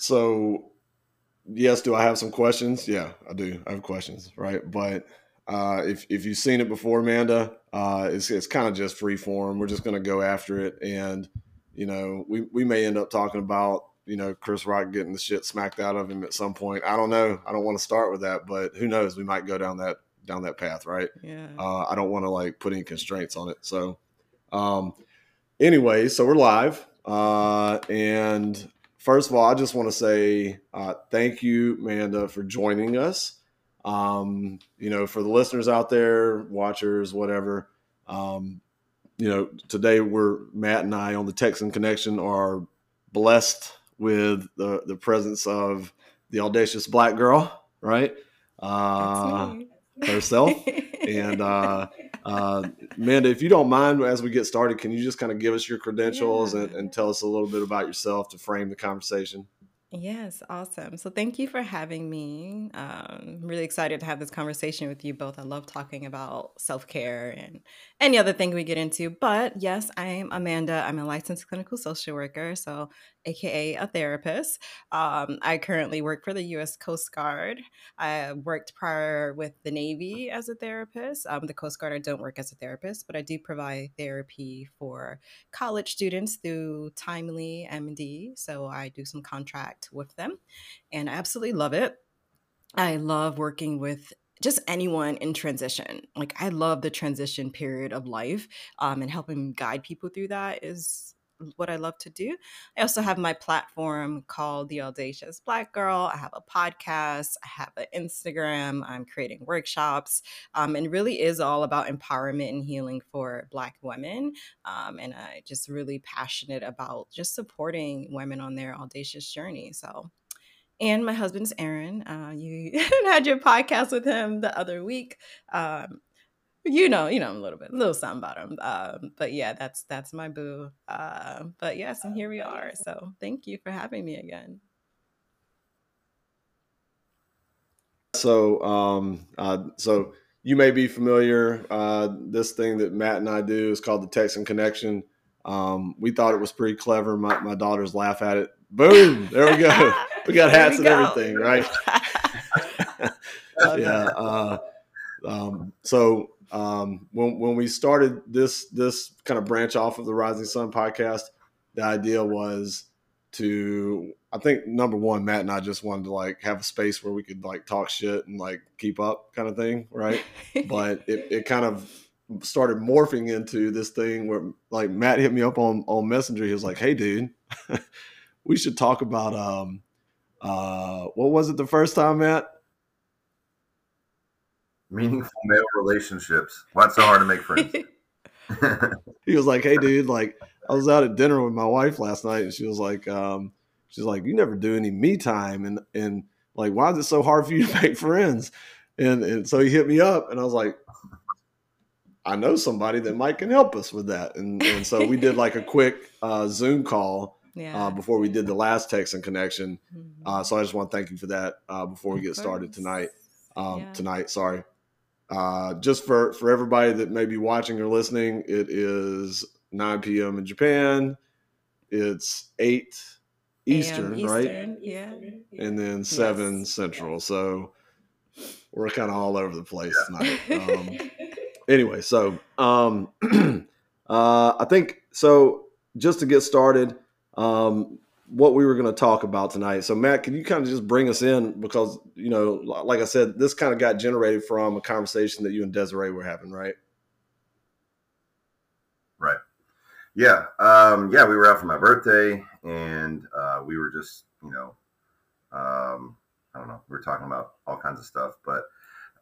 so yes, do I have some questions? Yeah, I do. I have questions, right? But uh, if if you've seen it before, Amanda, uh, it's it's kind of just free form. We're just going to go after it, and you know, we we may end up talking about you know Chris Rock getting the shit smacked out of him at some point. I don't know. I don't want to start with that, but who knows? We might go down that down that path, right? Yeah. Uh, I don't want to like put any constraints on it. So, um, anyway, so we're live, uh, and first of all, I just want to say uh, thank you, Amanda, for joining us. Um, you know, for the listeners out there, watchers, whatever. Um, you know, today we're Matt and I on the Texan Connection are blessed with the the presence of the audacious black girl, right? Uh, herself. and uh, uh, Amanda, if you don't mind, as we get started, can you just kind of give us your credentials yeah. and, and tell us a little bit about yourself to frame the conversation? Yes, awesome. So thank you for having me. Um, I'm really excited to have this conversation with you both. I love talking about self care and any other thing we get into. But yes, I'm Amanda. I'm a licensed clinical social worker, so aka a therapist. Um, I currently work for the U.S. Coast Guard. I worked prior with the Navy as a therapist. Um, the Coast Guard, I don't work as a therapist, but I do provide therapy for college students through Timely MD. So I do some contract with them, and I absolutely love it. I love working with just anyone in transition. Like I love the transition period of life, um, and helping guide people through that is what I love to do. I also have my platform called The Audacious Black Girl. I have a podcast, I have an Instagram, I'm creating workshops, um, and really is all about empowerment and healing for Black women. Um, and I just really passionate about just supporting women on their audacious journey. So and my husband's Aaron. Uh, you had your podcast with him the other week. Um, you know, you know a little bit, a little something about him. Um, but yeah, that's that's my boo. Uh, but yes, and here we are. So thank you for having me again. So, um, uh, so you may be familiar. Uh, this thing that Matt and I do is called the Texan Connection. Um, we thought it was pretty clever. My, my daughters laugh at it. Boom! There we go. We got hats we and go. everything, right? yeah. Uh, um, so um, when when we started this this kind of branch off of the Rising Sun podcast, the idea was to I think number one, Matt and I just wanted to like have a space where we could like talk shit and like keep up kind of thing, right? but it, it kind of started morphing into this thing where like Matt hit me up on on Messenger. He was like, "Hey, dude, we should talk about um uh what was it the first time, Matt? Meaningful male relationships. Why it's so hard to make friends? he was like, "Hey, dude, like I was out at dinner with my wife last night, and she was like, um, she's like, you never do any me time, and and like, why is it so hard for you to make friends?" And and so he hit me up, and I was like, I know somebody that might can help us with that, and and so we did like a quick uh, Zoom call. Uh, yeah. Uh, before we did the last Texan connection, mm-hmm. uh, so I just want to thank you for that. Uh, before we get started tonight, um, yeah. tonight, sorry. Uh, just for for everybody that may be watching or listening, it is 9 p.m. in Japan. It's eight Eastern, Eastern right? Yeah. And then seven yes. Central. So we're kind of all over the place tonight. Um, anyway, so um, uh, I think so. Just to get started, um, what we were going to talk about tonight. So, Matt, can you kind of just bring us in because you know, like I said, this kind of got generated from a conversation that you and Desiree were having, right? Right. Yeah. Um, yeah, we were out for my birthday, and uh, we were just, you know, um, I don't know, we were talking about all kinds of stuff, but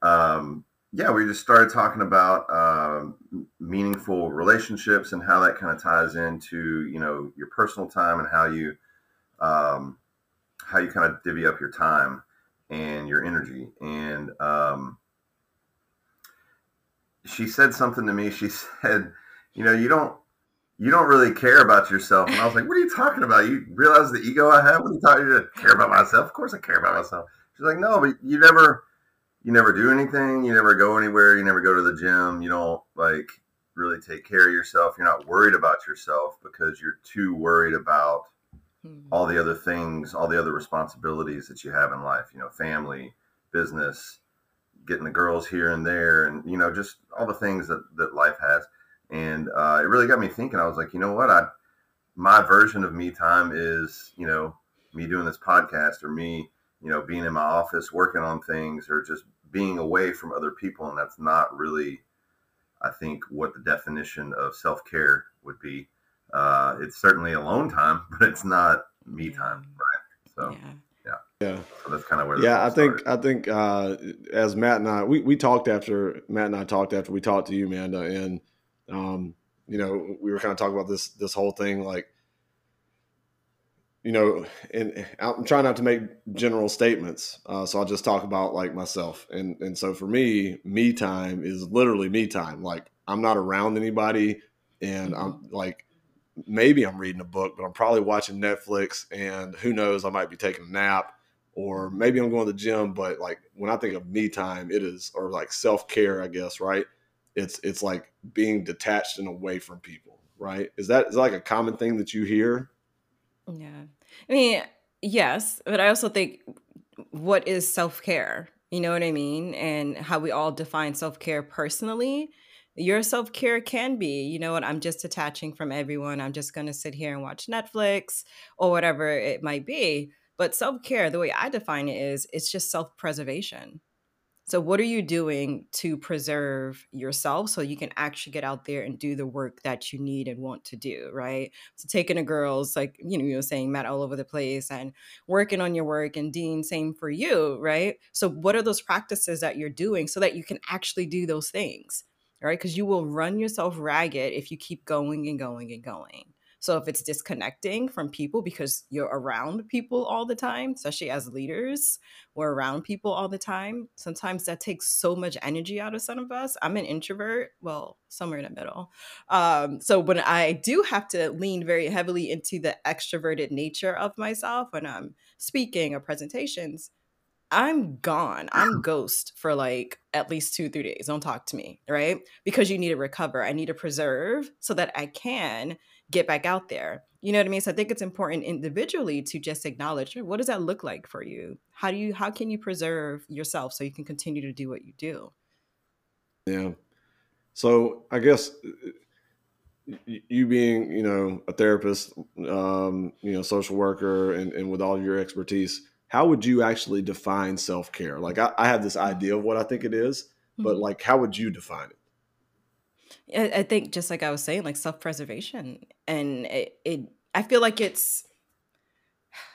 um, yeah, we just started talking about um, meaningful relationships and how that kind of ties into, you know, your personal time and how you um, how you kind of divvy up your time and your energy. And um, she said something to me. She said, "You know, you don't." You don't really care about yourself, and I was like, "What are you talking about? You realize the ego I have? What are you talking? You care about myself? Of course, I care about myself." She's like, "No, but you never, you never do anything. You never go anywhere. You never go to the gym. You don't like really take care of yourself. You're not worried about yourself because you're too worried about mm-hmm. all the other things, all the other responsibilities that you have in life, you know, family, business, getting the girls here and there, and, you know, just all the things that, that life has. And uh, it really got me thinking. I was like, you know what? I, my version of me time is, you know, me doing this podcast or me, you know, being in my office working on things or just being away from other people. And that's not really, I think, what the definition of self care would be. Uh, it's certainly alone time, but it's not me time, right? So, yeah. Yeah. Yeah. So that's kind of where. Yeah, I think started. I think uh, as Matt and I we, we talked after Matt and I talked after we talked to you, Amanda, and um, you know we were kind of talking about this this whole thing like you know, and I'm trying not to make general statements, uh, so I'll just talk about like myself. And and so for me, me time is literally me time. Like I'm not around anybody, and I'm mm-hmm. like maybe I'm reading a book, but I'm probably watching Netflix, and who knows, I might be taking a nap, or maybe I'm going to the gym. But like when I think of me time, it is or like self care, I guess, right? It's it's like being detached and away from people, right? Is that is that like a common thing that you hear? Yeah. I mean, yes, but I also think what is self care? You know what I mean? And how we all define self care personally. Your self care can be, you know what, I'm just detaching from everyone. I'm just going to sit here and watch Netflix or whatever it might be. But self care, the way I define it is, it's just self preservation. So, what are you doing to preserve yourself so you can actually get out there and do the work that you need and want to do, right? So, taking the girls, like, you know, you were saying, Matt, all over the place and working on your work, and Dean, same for you, right? So, what are those practices that you're doing so that you can actually do those things, right? Because you will run yourself ragged if you keep going and going and going. So if it's disconnecting from people because you're around people all the time, especially as leaders, we're around people all the time. Sometimes that takes so much energy out of some of us. I'm an introvert, well, somewhere in the middle. Um, so when I do have to lean very heavily into the extroverted nature of myself when I'm speaking or presentations, I'm gone. I'm ghost for like at least two, three days. Don't talk to me, right? Because you need to recover. I need to preserve so that I can get back out there. You know what I mean? So I think it's important individually to just acknowledge what does that look like for you? How do you how can you preserve yourself so you can continue to do what you do? Yeah. So I guess you being, you know, a therapist, um, you know, social worker and, and with all your expertise, how would you actually define self-care? Like I, I have this idea of what I think it is, but mm-hmm. like how would you define it? I, think just like I was saying, like self preservation, and it, it, I feel like it's,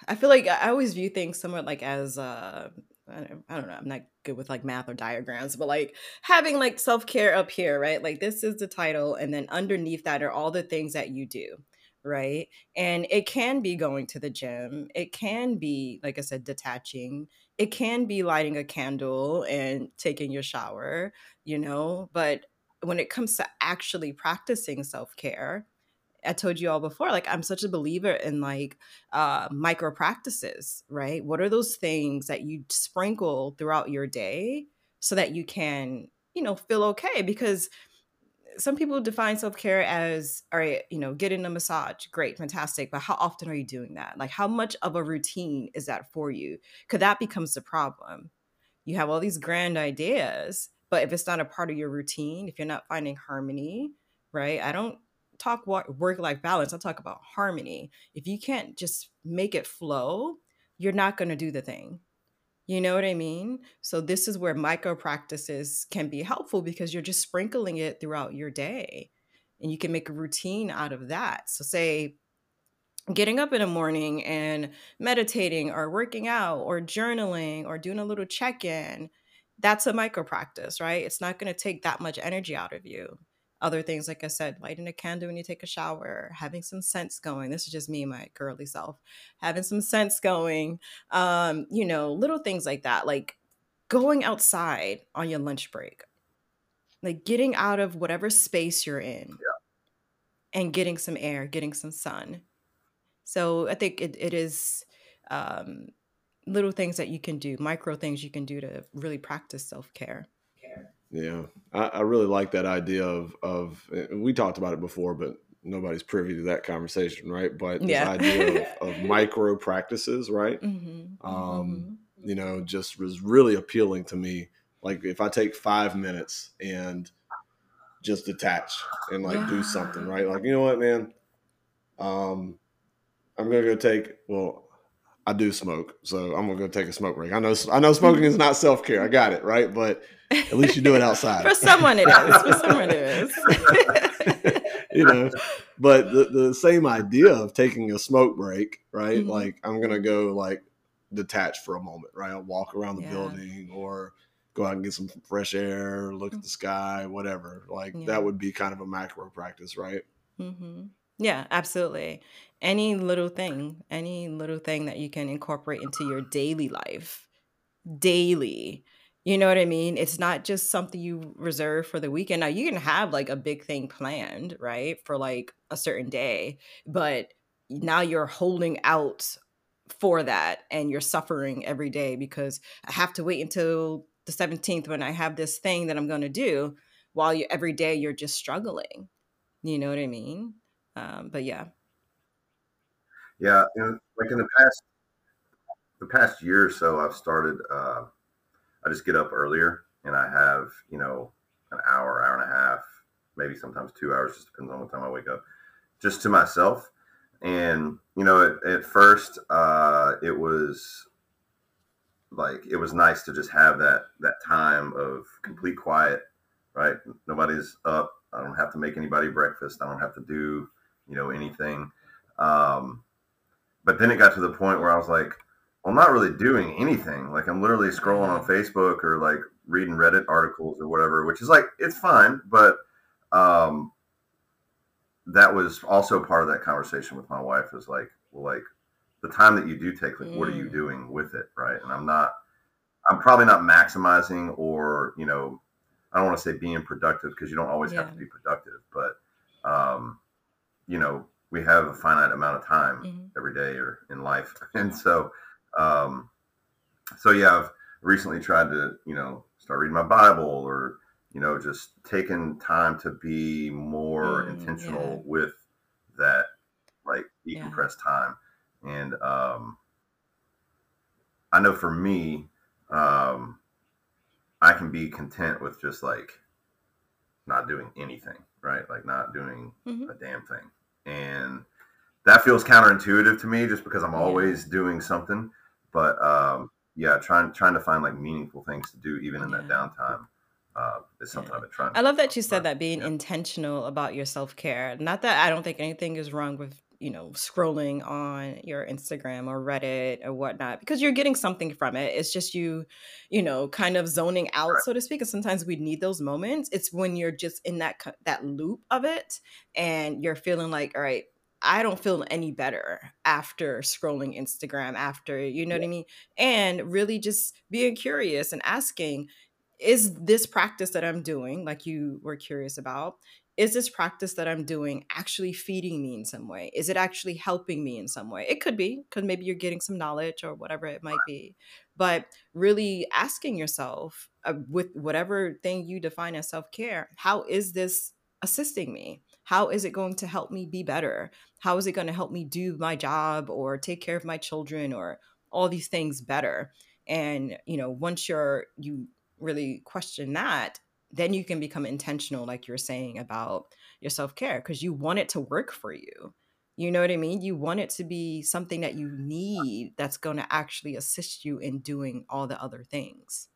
I feel like I always view things somewhat like as, uh, I don't, I don't know, I'm not good with like math or diagrams, but like having like self care up here, right? Like this is the title, and then underneath that are all the things that you do right? And it can be going to the gym. It can be, like I said, detaching. It can be lighting a candle and taking your shower, you know, but when it comes to actually practicing self-care I told you all before, like I'm such a believer in like uh, micro practices, right? What are those things that you sprinkle throughout your day so that you can, you know, feel okay? Because some people define self care as, all right, you know, getting a massage, great, fantastic. But how often are you doing that? Like, how much of a routine is that for you? Because that becomes the problem. You have all these grand ideas, but if it's not a part of your routine, if you're not finding harmony, right? I don't talk work life balance, I talk about harmony. If you can't just make it flow, you're not going to do the thing. You know what I mean? So this is where micro practices can be helpful because you're just sprinkling it throughout your day and you can make a routine out of that. So say getting up in the morning and meditating or working out or journaling or doing a little check-in that's a micro practice, right? It's not going to take that much energy out of you. Other things, like I said, lighting a candle when you take a shower, having some scents going. This is just me, my girly self, having some scents going. Um, you know, little things like that, like going outside on your lunch break, like getting out of whatever space you're in yeah. and getting some air, getting some sun. So I think it, it is um, little things that you can do, micro things you can do to really practice self care. Yeah, I, I, really like that idea of of we talked about it before, but nobody's privy to that conversation, right? But this yeah. idea of, of, micro practices, right? Mm-hmm. Um, mm-hmm. You know, just was really appealing to me. Like if I take five minutes and just detach and like yeah. do something, right? Like, you know what, man? Um, I'm gonna go take. Well, I do smoke, so I'm gonna go take a smoke break. I know, I know, smoking is not self care. I got it right, but at least you do it outside. For someone, it is. For someone, it is. you know, but the, the same idea of taking a smoke break, right? Mm-hmm. Like I'm gonna go like detach for a moment, right? I'll walk around the yeah. building or go out and get some fresh air, look at the sky, whatever. Like yeah. that would be kind of a macro practice, right? Mm-hmm. Yeah, absolutely. Any little thing, any little thing that you can incorporate into your daily life, daily. You know what I mean? It's not just something you reserve for the weekend. Now, you can have like a big thing planned, right? For like a certain day, but now you're holding out for that and you're suffering every day because I have to wait until the 17th when I have this thing that I'm going to do while you every day you're just struggling. You know what I mean? Um, but yeah. Yeah, know, like in the past the past year or so I've started uh I just get up earlier and I have, you know, an hour, hour and a half, maybe sometimes two hours, just depends on what time I wake up, just to myself. And, you know, at, at first, uh, it was like it was nice to just have that that time of complete quiet right? Nobody's up. I don't have to make anybody breakfast. I don't have to do you know anything. Um but then it got to the point where i was like i'm not really doing anything like i'm literally scrolling on facebook or like reading reddit articles or whatever which is like it's fine but um that was also part of that conversation with my wife is like well like the time that you do take like mm. what are you mm. doing with it right and i'm not i'm probably not maximizing or you know i don't want to say being productive because you don't always yeah. have to be productive but um you know we have a finite amount of time mm-hmm. every day or in life and so um so yeah i've recently tried to you know start reading my bible or you know just taking time to be more mm, intentional yeah. with that like decompressed yeah. time and um, I know for me, um, I can be content with just like not doing anything, right? Like not doing mm-hmm. a damn thing. And that feels counterintuitive to me just because I'm always doing something. But um, yeah, trying trying to find like meaningful things to do even in that downtime uh, is something yeah. I've been trying. I love that you said that being yeah. intentional about your self care. Not that I don't think anything is wrong with you know, scrolling on your Instagram or Reddit or whatnot because you're getting something from it. It's just you, you know, kind of zoning out, right. so to speak. And sometimes we need those moments. It's when you're just in that that loop of it, and you're feeling like, all right, I don't feel any better after scrolling Instagram. After you know yeah. what I mean, and really just being curious and asking, is this practice that I'm doing, like you were curious about, is this practice that I'm doing actually feeding me in some way? Is it actually helping me in some way? It could be because maybe you're getting some knowledge or whatever it might be. But really asking yourself uh, with whatever thing you define as self care, how is this assisting me? How is it going to help me be better? How is it going to help me do my job or take care of my children or all these things better? And, you know, once you're, you really question that, then you can become intentional like you're saying about your self-care because you want it to work for you you know what i mean you want it to be something that you need that's going to actually assist you in doing all the other things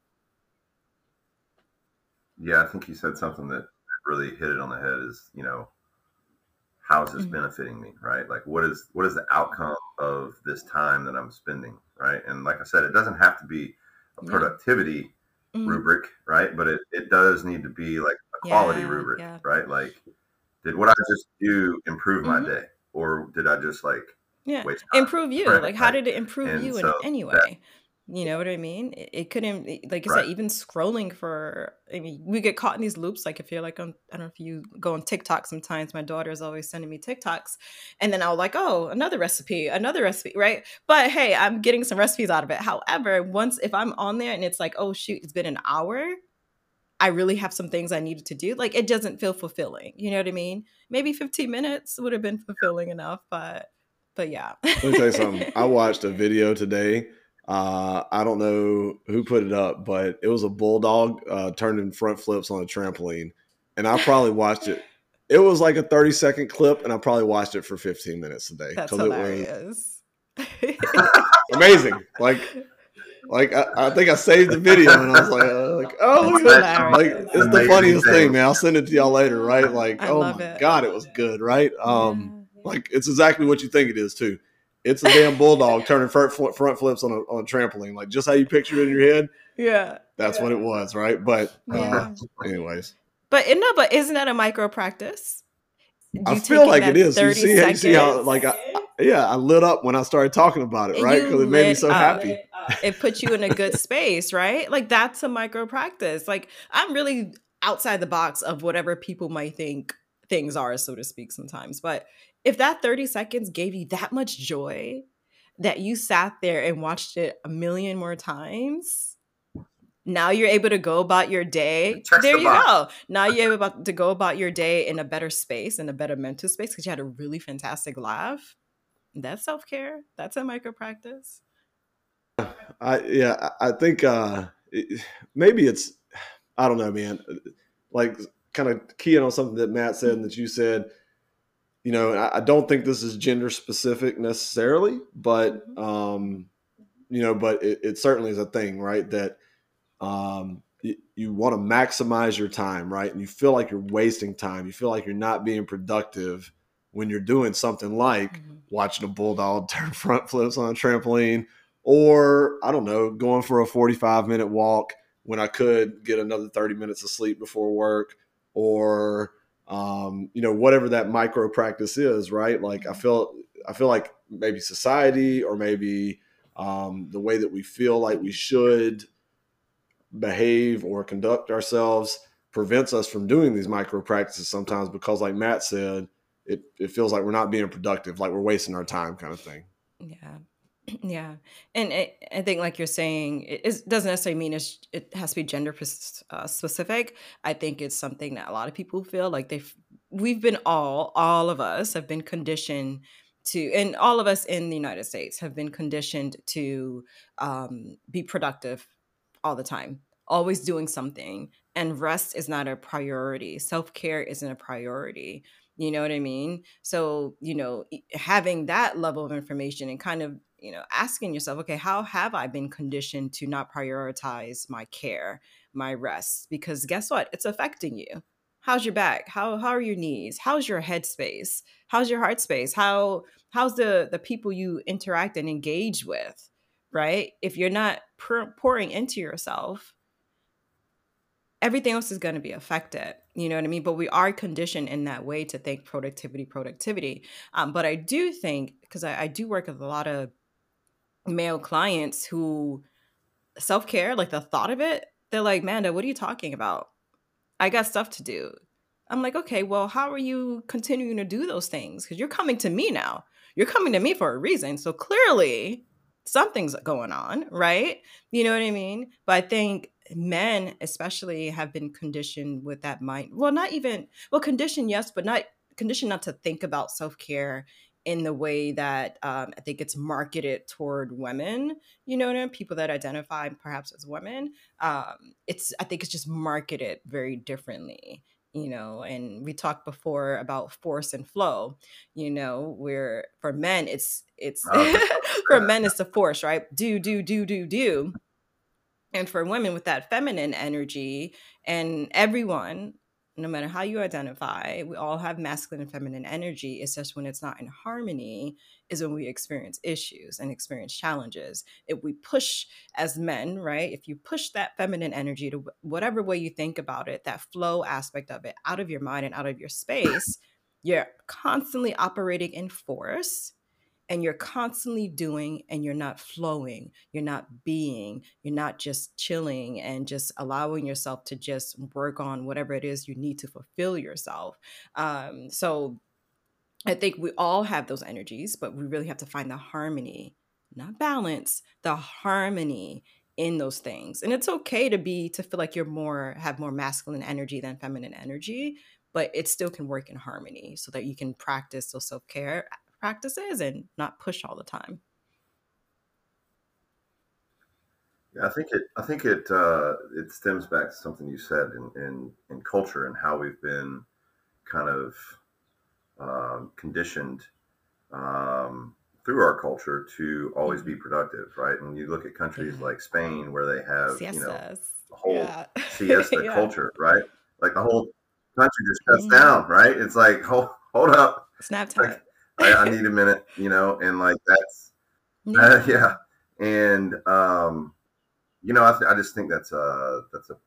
yeah i think you said something that really hit it on the head is you know how is this mm-hmm. benefiting me right like what is what is the outcome of this time that i'm spending right and like i said it doesn't have to be a productivity mm-hmm. rubric, right? But it, it does need to be like a quality yeah, rubric, yeah. right? Like, did what I just do improve mm-hmm. my day, or did I just like yeah improve you? Right? Like, how did it improve and you in any way? You know what I mean? It, it couldn't, like I right. said, even scrolling for, I mean, we get caught in these loops. Like if you're like on, I don't know if you go on TikTok sometimes, my daughter is always sending me TikToks. And then I'll like, oh, another recipe, another recipe, right? But hey, I'm getting some recipes out of it. However, once, if I'm on there and it's like, oh shoot, it's been an hour, I really have some things I needed to do. Like it doesn't feel fulfilling. You know what I mean? Maybe 15 minutes would have been fulfilling enough, but but yeah. Let me tell you something. I watched a video today. Uh, I don't know who put it up, but it was a bulldog uh, turning front flips on a trampoline, and I probably watched it. It was like a 30 second clip, and I probably watched it for 15 minutes a day. That's hilarious. amazing. Like like I, I, think I saved the video and I was like, uh, like oh, like it's the funniest thing, man. I'll send it to y'all later, right? Like, I oh my it. god, it was good, right? Um, yeah. like it's exactly what you think it is too. It's a damn bulldog turning front, front flips on a on a trampoline, like just how you picture it in your head. Yeah, that's yeah. what it was, right? But uh, anyways, but no, but isn't that a micro practice? I feel like it is. You see, you see how like I, yeah, I lit up when I started talking about it, right? Because it made me so up. happy. It put you in a good space, right? Like that's a micro practice. Like I'm really outside the box of whatever people might think things are, so to speak, sometimes. But if that 30 seconds gave you that much joy that you sat there and watched it a million more times, now you're able to go about your day. Checks there the you box. go. Now you're able to go about your day in a better space, in a better mental space, because you had a really fantastic laugh. That's self care. That's a micro practice. I yeah, I think uh maybe it's I don't know, man. Like kind of keying on something that Matt said and that you said. You know, I, I don't think this is gender specific necessarily, but mm-hmm. um, you know, but it, it certainly is a thing, right? That um, you, you want to maximize your time, right? And you feel like you're wasting time. You feel like you're not being productive when you're doing something like mm-hmm. watching a bulldog turn front flips on a trampoline, or I don't know, going for a 45 minute walk when I could get another 30 minutes of sleep before work, or um, you know whatever that micro practice is, right? Like I mm-hmm. feel I feel like maybe society or maybe um, the way that we feel like we should behave or conduct ourselves prevents us from doing these micro practices sometimes because like matt said it, it feels like we're not being productive like we're wasting our time kind of thing yeah yeah and it, i think like you're saying it doesn't necessarily mean it has to be gender uh, specific i think it's something that a lot of people feel like they've we've been all all of us have been conditioned to and all of us in the united states have been conditioned to um, be productive all the time, always doing something. And rest is not a priority. Self care isn't a priority. You know what I mean? So, you know, having that level of information and kind of, you know, asking yourself, okay, how have I been conditioned to not prioritize my care, my rest? Because guess what? It's affecting you. How's your back? How how are your knees? How's your head space? How's your heart space? How how's the the people you interact and engage with? right? If you're not pouring into yourself, everything else is going to be affected. You know what I mean? But we are conditioned in that way to think productivity, productivity. Um, but I do think, because I, I do work with a lot of male clients who self care, like the thought of it, they're like, Manda, what are you talking about? I got stuff to do. I'm like, okay, well, how are you continuing to do those things? Because you're coming to me now. You're coming to me for a reason. So clearly, something's going on, right? You know what I mean? But I think men especially have been conditioned with that mind. Well, not even well, conditioned, yes, but not conditioned not to think about self-care in the way that um, I think it's marketed toward women, you know, I mean? people that identify perhaps as women. Um, it's I think it's just marketed very differently you know and we talked before about force and flow you know where for men it's it's oh, for men it's the force right do do do do do and for women with that feminine energy and everyone no matter how you identify, we all have masculine and feminine energy. It's just when it's not in harmony, is when we experience issues and experience challenges. If we push as men, right? If you push that feminine energy to whatever way you think about it, that flow aspect of it out of your mind and out of your space, you're constantly operating in force and you're constantly doing and you're not flowing you're not being you're not just chilling and just allowing yourself to just work on whatever it is you need to fulfill yourself um, so i think we all have those energies but we really have to find the harmony not balance the harmony in those things. And it's okay to be to feel like you're more have more masculine energy than feminine energy, but it still can work in harmony so that you can practice those self-care practices and not push all the time. Yeah, I think it. I think it. Uh, it stems back to something you said in in, in culture and how we've been kind of um, conditioned um, through our culture to always be productive, right? And you look at countries yeah. like Spain where they have, you know, the whole yeah. siesta yeah. culture, right? Like the whole country just shuts mm-hmm. down, right? It's like, hold, hold up. Snap time. Like, I, I, need a minute, you know, and like that's, yeah. Uh, yeah. And, um, you know, I, th- I just think that's a, that's a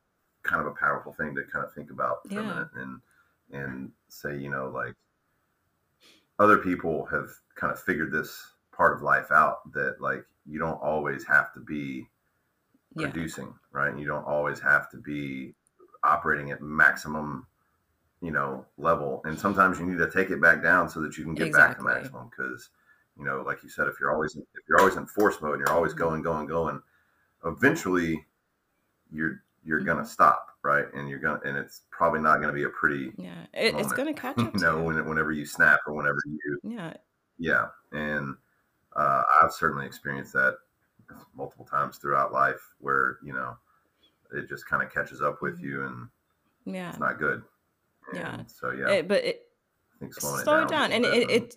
kind of a powerful thing to kind of think about for a minute and, and say, you know, like other people have kind of figured this part of life out that like you don't always have to be yeah. producing, right? You don't always have to be operating at maximum, you know, level. And sometimes you need to take it back down so that you can get exactly. back to maximum. Because, you know, like you said, if you're always if you're always in force mode and you're always mm-hmm. going, going, going, eventually you're you're mm-hmm. gonna stop, right? And you're gonna and it's probably not gonna be a pretty yeah. It, it's gonna catch up. you know, when, whenever you snap or whenever you yeah yeah, and uh, I've certainly experienced that multiple times throughout life where you know it just kind of catches up with mm-hmm. you and yeah it's not good and yeah so yeah it, but it slow it down, down. and it, it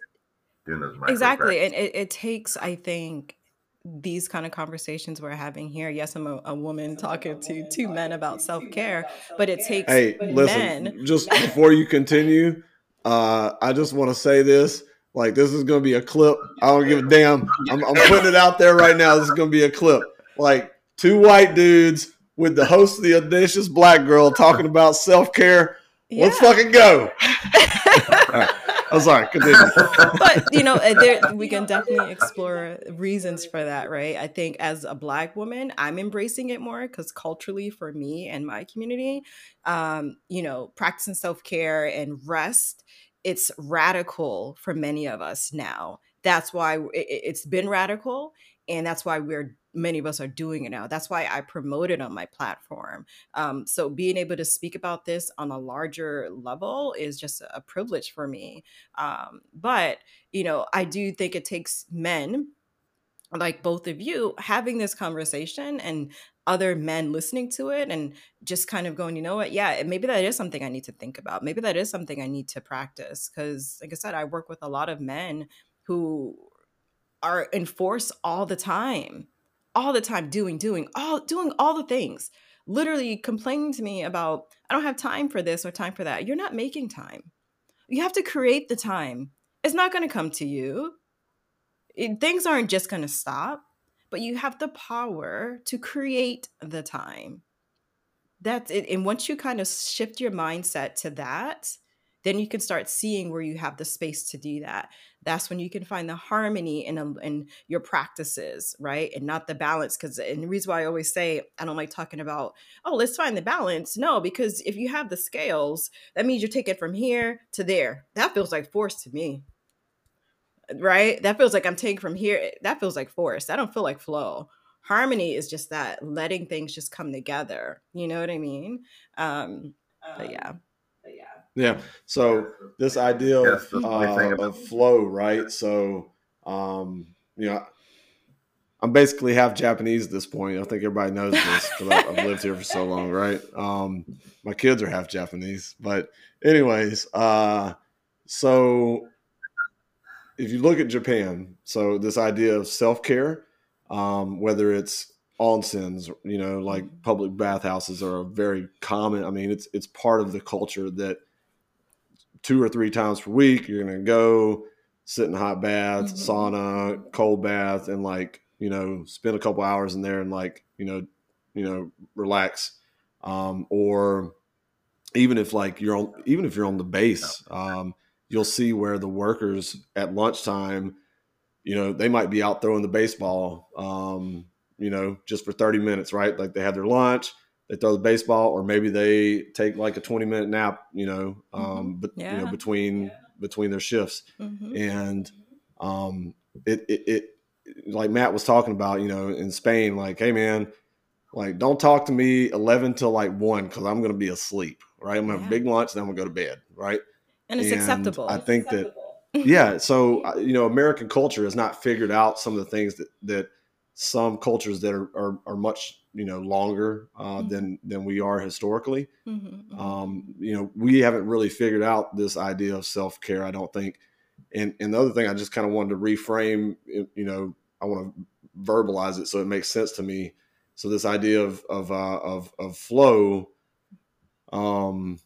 doing those exactly and it, it takes i think these kind of conversations we're having here. Yes, I'm a, a woman talking to two men about self care, but it takes hey, listen, men. just before you continue, uh, I just want to say this. Like this is gonna be a clip. I don't give a damn. I'm, I'm putting it out there right now. This is gonna be a clip. Like two white dudes with the host of the audacious black girl talking about self care. Yeah. Let's fucking go. right. I'm sorry. Continue. but you know, there, we can definitely explore reasons for that, right? I think as a black woman, I'm embracing it more because culturally, for me and my community, um, you know, practicing self care and rest it's radical for many of us now. That's why it's been radical, and that's why we're many of us are doing it now. That's why I promote it on my platform. Um, so being able to speak about this on a larger level is just a privilege for me. Um, but you know, I do think it takes men like both of you having this conversation and other men listening to it and just kind of going, you know what? Yeah, maybe that is something I need to think about. Maybe that is something I need to practice. Cause, like I said, I work with a lot of men who are enforced all the time, all the time, doing, doing, all doing all the things, literally complaining to me about, I don't have time for this or time for that. You're not making time. You have to create the time. It's not going to come to you. It, things aren't just going to stop but you have the power to create the time. That's it. And once you kind of shift your mindset to that, then you can start seeing where you have the space to do that. That's when you can find the harmony in, um, in your practices, right? And not the balance. Because, and the reason why I always say I don't like talking about, oh, let's find the balance. No, because if you have the scales, that means you're taking from here to there. That feels like force to me right? That feels like I'm taking from here. Eh, that feels like force. I don't feel like flow. Harmony is just that letting things just come together. You know what I mean? Um, but um, yeah. Yeah. So this idea of, uh, of flow, right? So, um, you know, I'm basically half Japanese at this point. I think everybody knows this because I've lived here for so long, right? Um, my kids are half Japanese, but anyways, uh, so if you look at Japan, so this idea of self care, um, whether it's onsens, you know, like public bathhouses are a very common. I mean, it's it's part of the culture that two or three times per week you're gonna go sit in hot bath, mm-hmm. sauna, cold bath, and like you know spend a couple hours in there and like you know you know relax, um, or even if like you're on even if you're on the base. Um, you'll see where the workers at lunchtime, you know, they might be out throwing the baseball, um, you know, just for 30 minutes, right? Like they have their lunch, they throw the baseball, or maybe they take like a 20 minute nap, you know, um, mm-hmm. but yeah. you know, between, yeah. between their shifts. Mm-hmm. And, um, it, it, it, like Matt was talking about, you know, in Spain, like, Hey man, Like, don't talk to me 11 till like one because I'm going to be asleep, right? I'm going to have a big lunch, then I'm going to go to bed, right? And it's And acceptable. I think that yeah so uh, you know american culture has not figured out some of the things that that some cultures that are are, are much you know longer uh, Mhm. than than we are historically Mhm, mhm. um, you know we haven't really figured out this idea of self-care i don't think and and the other thing i just kind of wanted to reframe you know i want to verbalize it so it makes sense to me so this idea of of uh, of, of flow um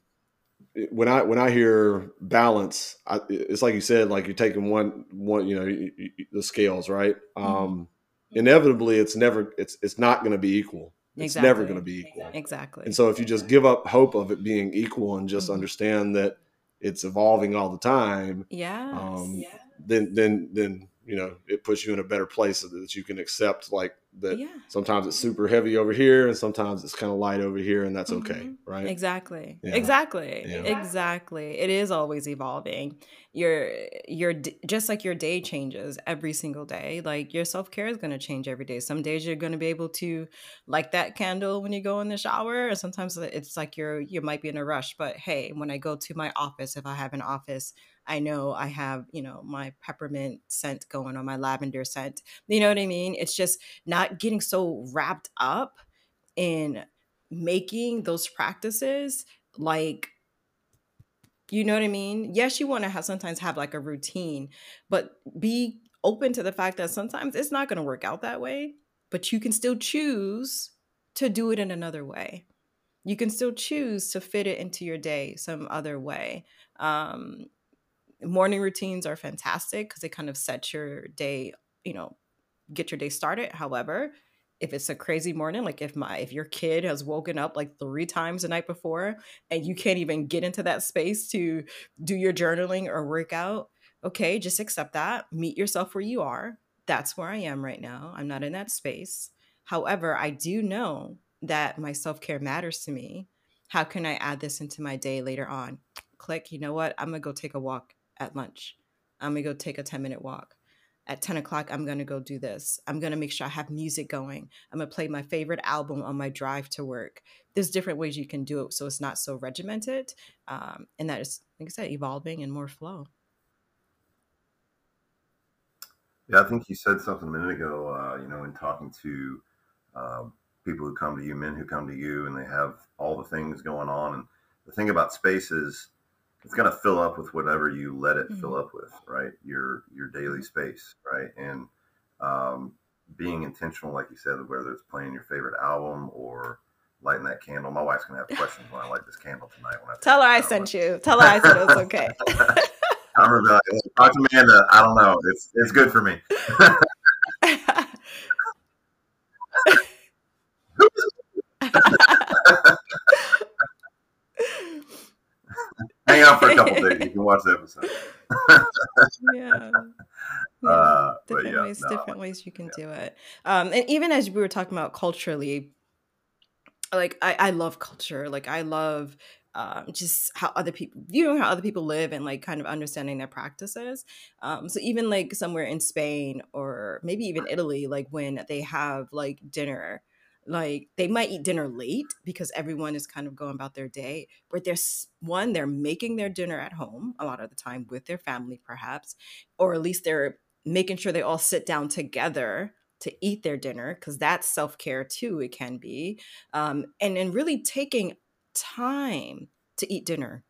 when I when I hear balance, I, it's like you said, like you're taking one one, you know, y- y- the scales, right? Um, inevitably, it's never it's it's not going to be equal. It's never going to be equal. exactly. And so, if you just give up hope of it being equal and just Mhm. understand that it's evolving all the time, yeah. um, then then then you know it puts you in a better place so that you can accept like that. yeah. Sometimes it's super heavy over here, and sometimes it's kind of light over here, and that's okay, Mhm. right? Exactly. Yeah. Exactly. Yeah. Exactly. It is always evolving. Your your just like your day changes every single day. Like your self-care is going to change every day. Some days you're going to be able to light that candle when you go in the shower, and sometimes it's like you're you might be in a rush, but hey, when I go to my office if I have an office, I know I have, you know, my peppermint scent going on, my lavender scent. You know what I mean? It's just not getting so wrapped up in making those practices like you know what i mean yes you want to have sometimes have like a routine but be open to the fact that sometimes it's not going to work out that way but you can still choose to do it in another way you can still choose to fit it into your day some other way um morning routines are fantastic because they kind of set your day you know get your day started. However if it's a crazy morning like if my if your kid has woken up like three times the night before and you can't even get into that space to do your journaling or workout okay just accept that. Meet yourself where you are. That's where i am right now. I'm not in that space. However i do know that my self-care matters to me. How can i add this into my day later on? Click you know what? I'm gonna go take a walk at lunch i'm gonna go take a 10 minute walk at 10 o'clock i'm gonna go do this i'm gonna make sure i have music going i'm gonna play my favorite album on my drive to work there's different ways you can do it so it's not so regimented um, and that is like i said evolving and more flow Yeah, I think you said something a minute ago. Uh, you know, in talking to um, people who come to you, men who come to you, and they have all the things going on. And the thing about space is, it's going to fill up with whatever you let it fill Mhm. up with, right? Your your daily space, right? And um, being intentional, like you said, whether it's playing your favorite album or lighting that candle. My wife's going to have questions when I light this candle tonight. When I tell her i sent you tell her i said it was okay I'm gonna be like, talk to Amanda. I don't know. It's it's good for me. Hang out for a couple days. You can watch the episode. yeah Yeah. Uh, different yeah, ways no, different ways you can do it um and even as we were talking about culturally like i i love culture like i love um, just how other people viewing how other people live and like kind of understanding their practices um so even like somewhere in spain or maybe even italy like when they have like dinner like they might eat dinner late because everyone is kind of going about their day but there's one they're making their dinner at home a lot of the time with their family perhaps or at least they're making sure they all sit down together to eat their dinner because that's self-care too it can be um, and then really taking time to eat dinner.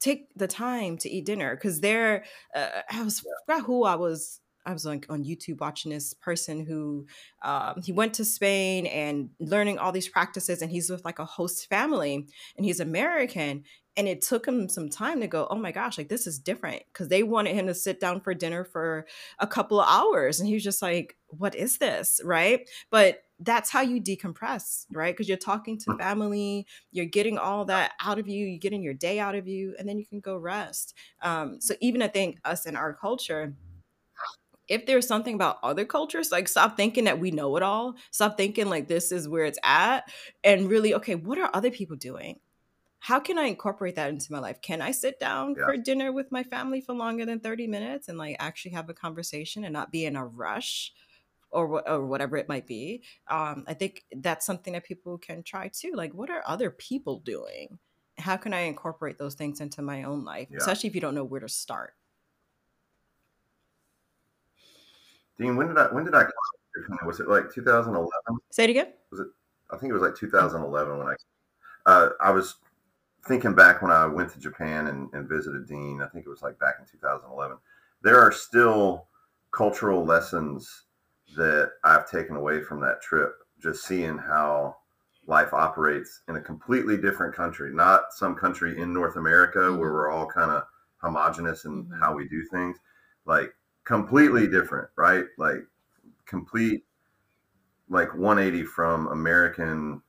Take the time to eat dinner because they're uh, i was forgot who i was i was like on youtube watching this person who um, he went to spain and learning all these practices and he's with like a host family and he's american and it took him some time to go oh my gosh like this is different because they wanted him to sit down for dinner for a couple of hours and he was just like what is this? Right? But that's how you decompress right? Because you're talking to family you're getting all that out of you you're getting your day out of you and then you can go rest. Um, so even i think us in our culture if there's something about other cultures like stop thinking that we know it all stop thinking like this is where it's at and really okay what are other people doing how can I incorporate that into my life? Can I sit down Yeah. for dinner with my family for longer than 30 minutes and like actually have a conversation and not be in a rush? or, or whatever it might be um, i think that's something that people can try too like what are other people doing how can i incorporate those things into my own life Yeah. especially if you don't know where to start Dean, when did I when did I was it like 2011? say it again Was it? I think it was like 2011 when I uh, I was thinking back when I went to Japan and, and visited Dean. I think it was like back in 2011. There are still cultural lessons that I've taken away from that trip. Just seeing how life operates in a completely different country, not some country in North America where we're all kind of homogenous in Mhm. how we do things. Like completely different, right? Like complete like 180 from American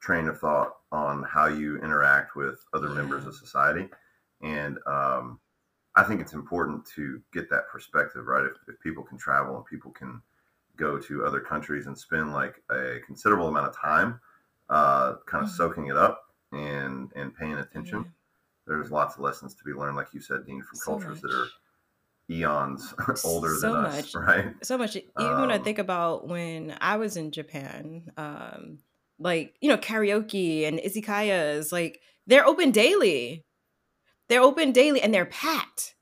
train of thought on how you interact with other members of society. And um, I think it's important to get that perspective, right? If, if people can travel and people can go to other countries and spend like a considerable amount of time uh, kind of Mhm. soaking it up and and paying attention, Yeah. there's lots of lessons to be learned, like you said, Dean, from So cultures that are eons older So than us, much. right? so much. Even when i Um, think about when i was in japan um like you know karaoke and izakayas like they're open daily. They're open daily and they're packed.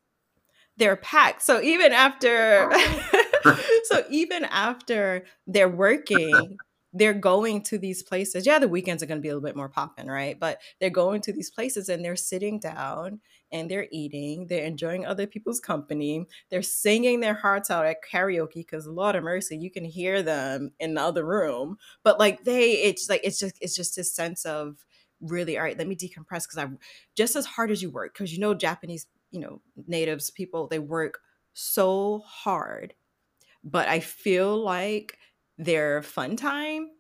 They're packed. So even after so even after they're working they're going to these places. Yeah the weekends are going to be a little bit more popping right? But they're going to these places and they're sitting down and they're eating they're enjoying other people's company they're singing their hearts out at karaoke because lord of mercy you can hear them in the other room but like they it's like it's just it's just this sense of really all right let me decompress because i'm just as hard as you work because you know japanese you know natives people they work so hard but i feel like their fun time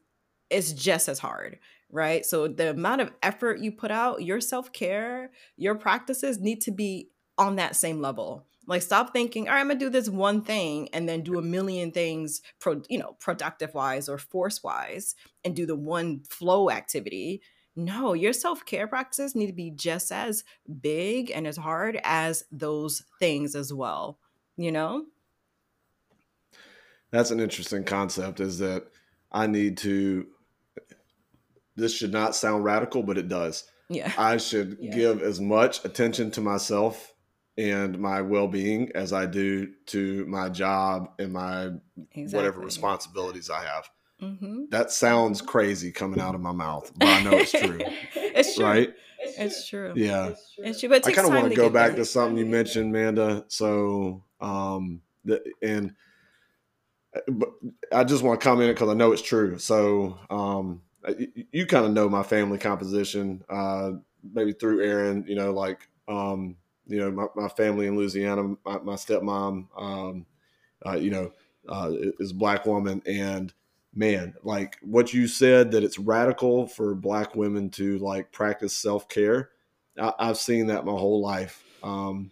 is just as hard right so the amount of effort you put out your self-care your practices need to be on that same level like stop thinking all right i'm gonna do this one thing and then do a million things pro you know productive wise or force wise and do the one flow activity no your self-care practices need to be just as big and as hard as those things as well you know That's an interesting concept. Is that I need to. This should not sound radical, but it does. yeah I should Yeah. give as much attention to myself and my well-being as I do to my job and my whatever responsibilities I have. hmm That sounds crazy coming out of my mouth, but I know it's true, it's true right? it's true Yeah. it's true but it I takes kind of time want to go back there. to something you mentioned, Manda. So, um, the, and uh, but I just want to comment because I know it's true. So, um, you, you kind of know my family composition, uh, maybe through Aaron. You know, like um, you know, my, my family in Louisiana. My, my stepmom, um, uh, you know, uh, is black woman, and man, like what you said that it's radical for black women to like practice self care. I've seen that my whole life. Um,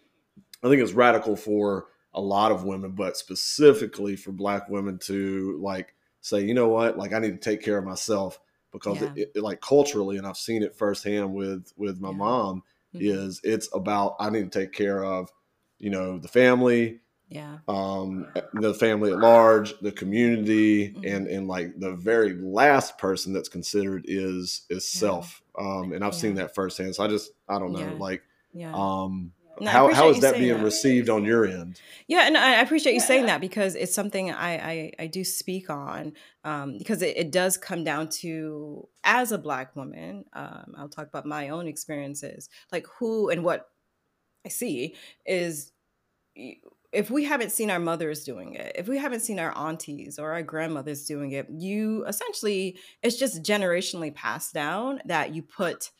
I think it's radical for a lot of women, but specifically for black women to like say, you know what, like I need to take care of myself because Yeah. it, it, like culturally, and I've seen it firsthand with with my Yeah. mom, Mhm. is it's about I need to take care of, you know, the family, yeah um, the family at large, the community, Mhm. and and like the very last person that's considered is is Yeah. self. Um, and I've seen that firsthand. So I just I don't know, Yeah. like yeah um, No, how how is that being that. received on your end? Yeah, and I I appreciate you saying that because it's something I I, I do speak on um, because it, it does come down to as a black woman. Um, I'll talk about my own experiences, like who and what I see is if we haven't seen our mothers doing it, if we haven't seen our aunties or our grandmothers doing it, you essentially it's just generationally passed down that you put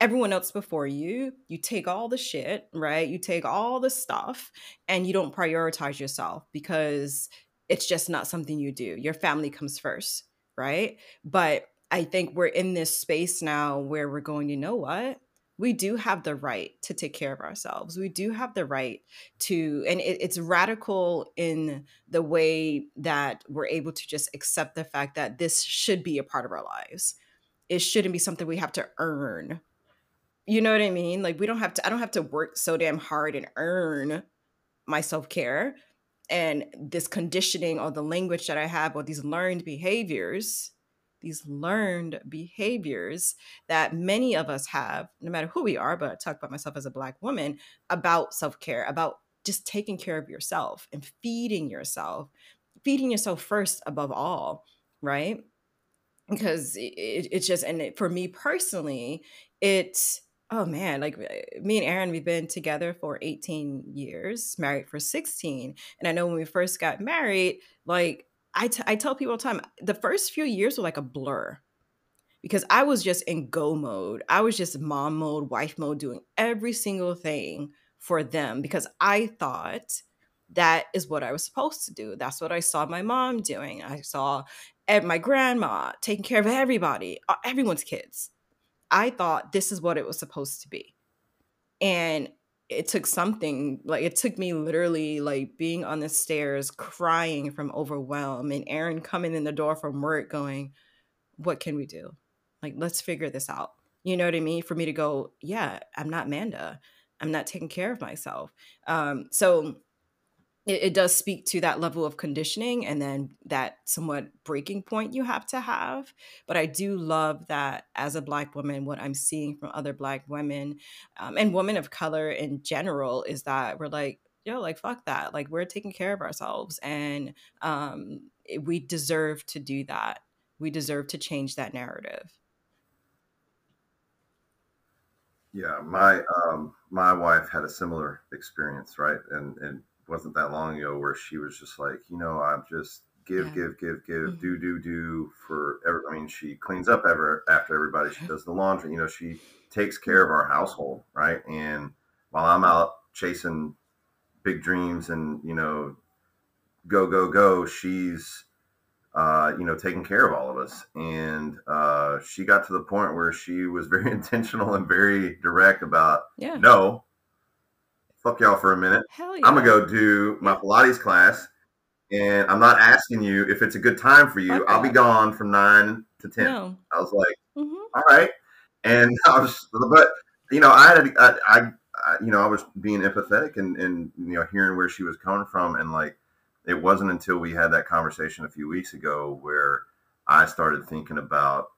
everyone else before you. You take all the shit, right? You take all the stuff and you don't prioritize yourself because it's just not something you do. Your family comes first, right? But I think we're in this space now where we're going, you know what? We do have the right to take care of ourselves. We do have the right to, and it, it's radical in the way that we're able to just accept the fact that this should be a part of our lives. It shouldn't be something we have to earn you know what I mean? Like we don't have to I don't have to work so damn hard and earn my self-care. and this conditioning or the language that I have or these learned behaviors, these learned behaviors that many of us have, no matter who we are, but I talk about myself as a Black woman, about self care, about just taking care of yourself and feeding yourself, feeding yourself first above all, right? Because it, it's just, and it, for me personally, it's, oh man, like uh, me and Aaron, we've been together for 18 years, married for 16. And I know when we first got married, like I, t- I tell people all the time, the first few years were like a blur because I was just in go mode. I was just mom mode, wife mode, doing every single thing for them because I thought that is what I was supposed to do. That's what I saw my mom doing. I saw my grandma taking care of everybody, uh, everyone's kids. I thought this is what it was supposed to be. And it took something like it took me literally like being on the stairs crying from overwhelm and Aaron coming in the door from work going, What can we do? Like, let's figure this out. You know what I mean? For me to go, Yeah, I'm not Manda. I'm not taking care of myself. Um, so it, it, does speak to that level of conditioning and then that somewhat breaking point you have to have. But I do love that as a Black woman, what I'm seeing from other Black women um, and women of color in general is that we're like, yo, like, fuck that. Like, we're taking care of ourselves and um, we deserve to do that. We deserve to change that narrative. Yeah, my um, my wife had a similar experience, right? And and wasn't that long ago where she was just like, you know, I'm just give, yeah. give, give, give, mm-hmm. do, do, do for every. I mean, she cleans up ever after everybody. She does the laundry. You know, she takes care of our household, right? And while I'm out chasing big dreams and you know, go, go, go, she's uh, you know, taking care of all of us. And uh, she got to the point where she was very intentional and very direct about, yeah. no, fuck y'all for a minute. Yeah. I'm gonna go do my Pilates class, and I'm not asking you if it's a good time for you. Fuck I'll be gone from nine to ten. No. I was like, mm-hmm. All right, and I was, but you know, I had, I, I, I, you know, I was being empathetic and and you know, hearing where she was coming from, and like, it wasn't until we had that conversation a few weeks ago where I started thinking about,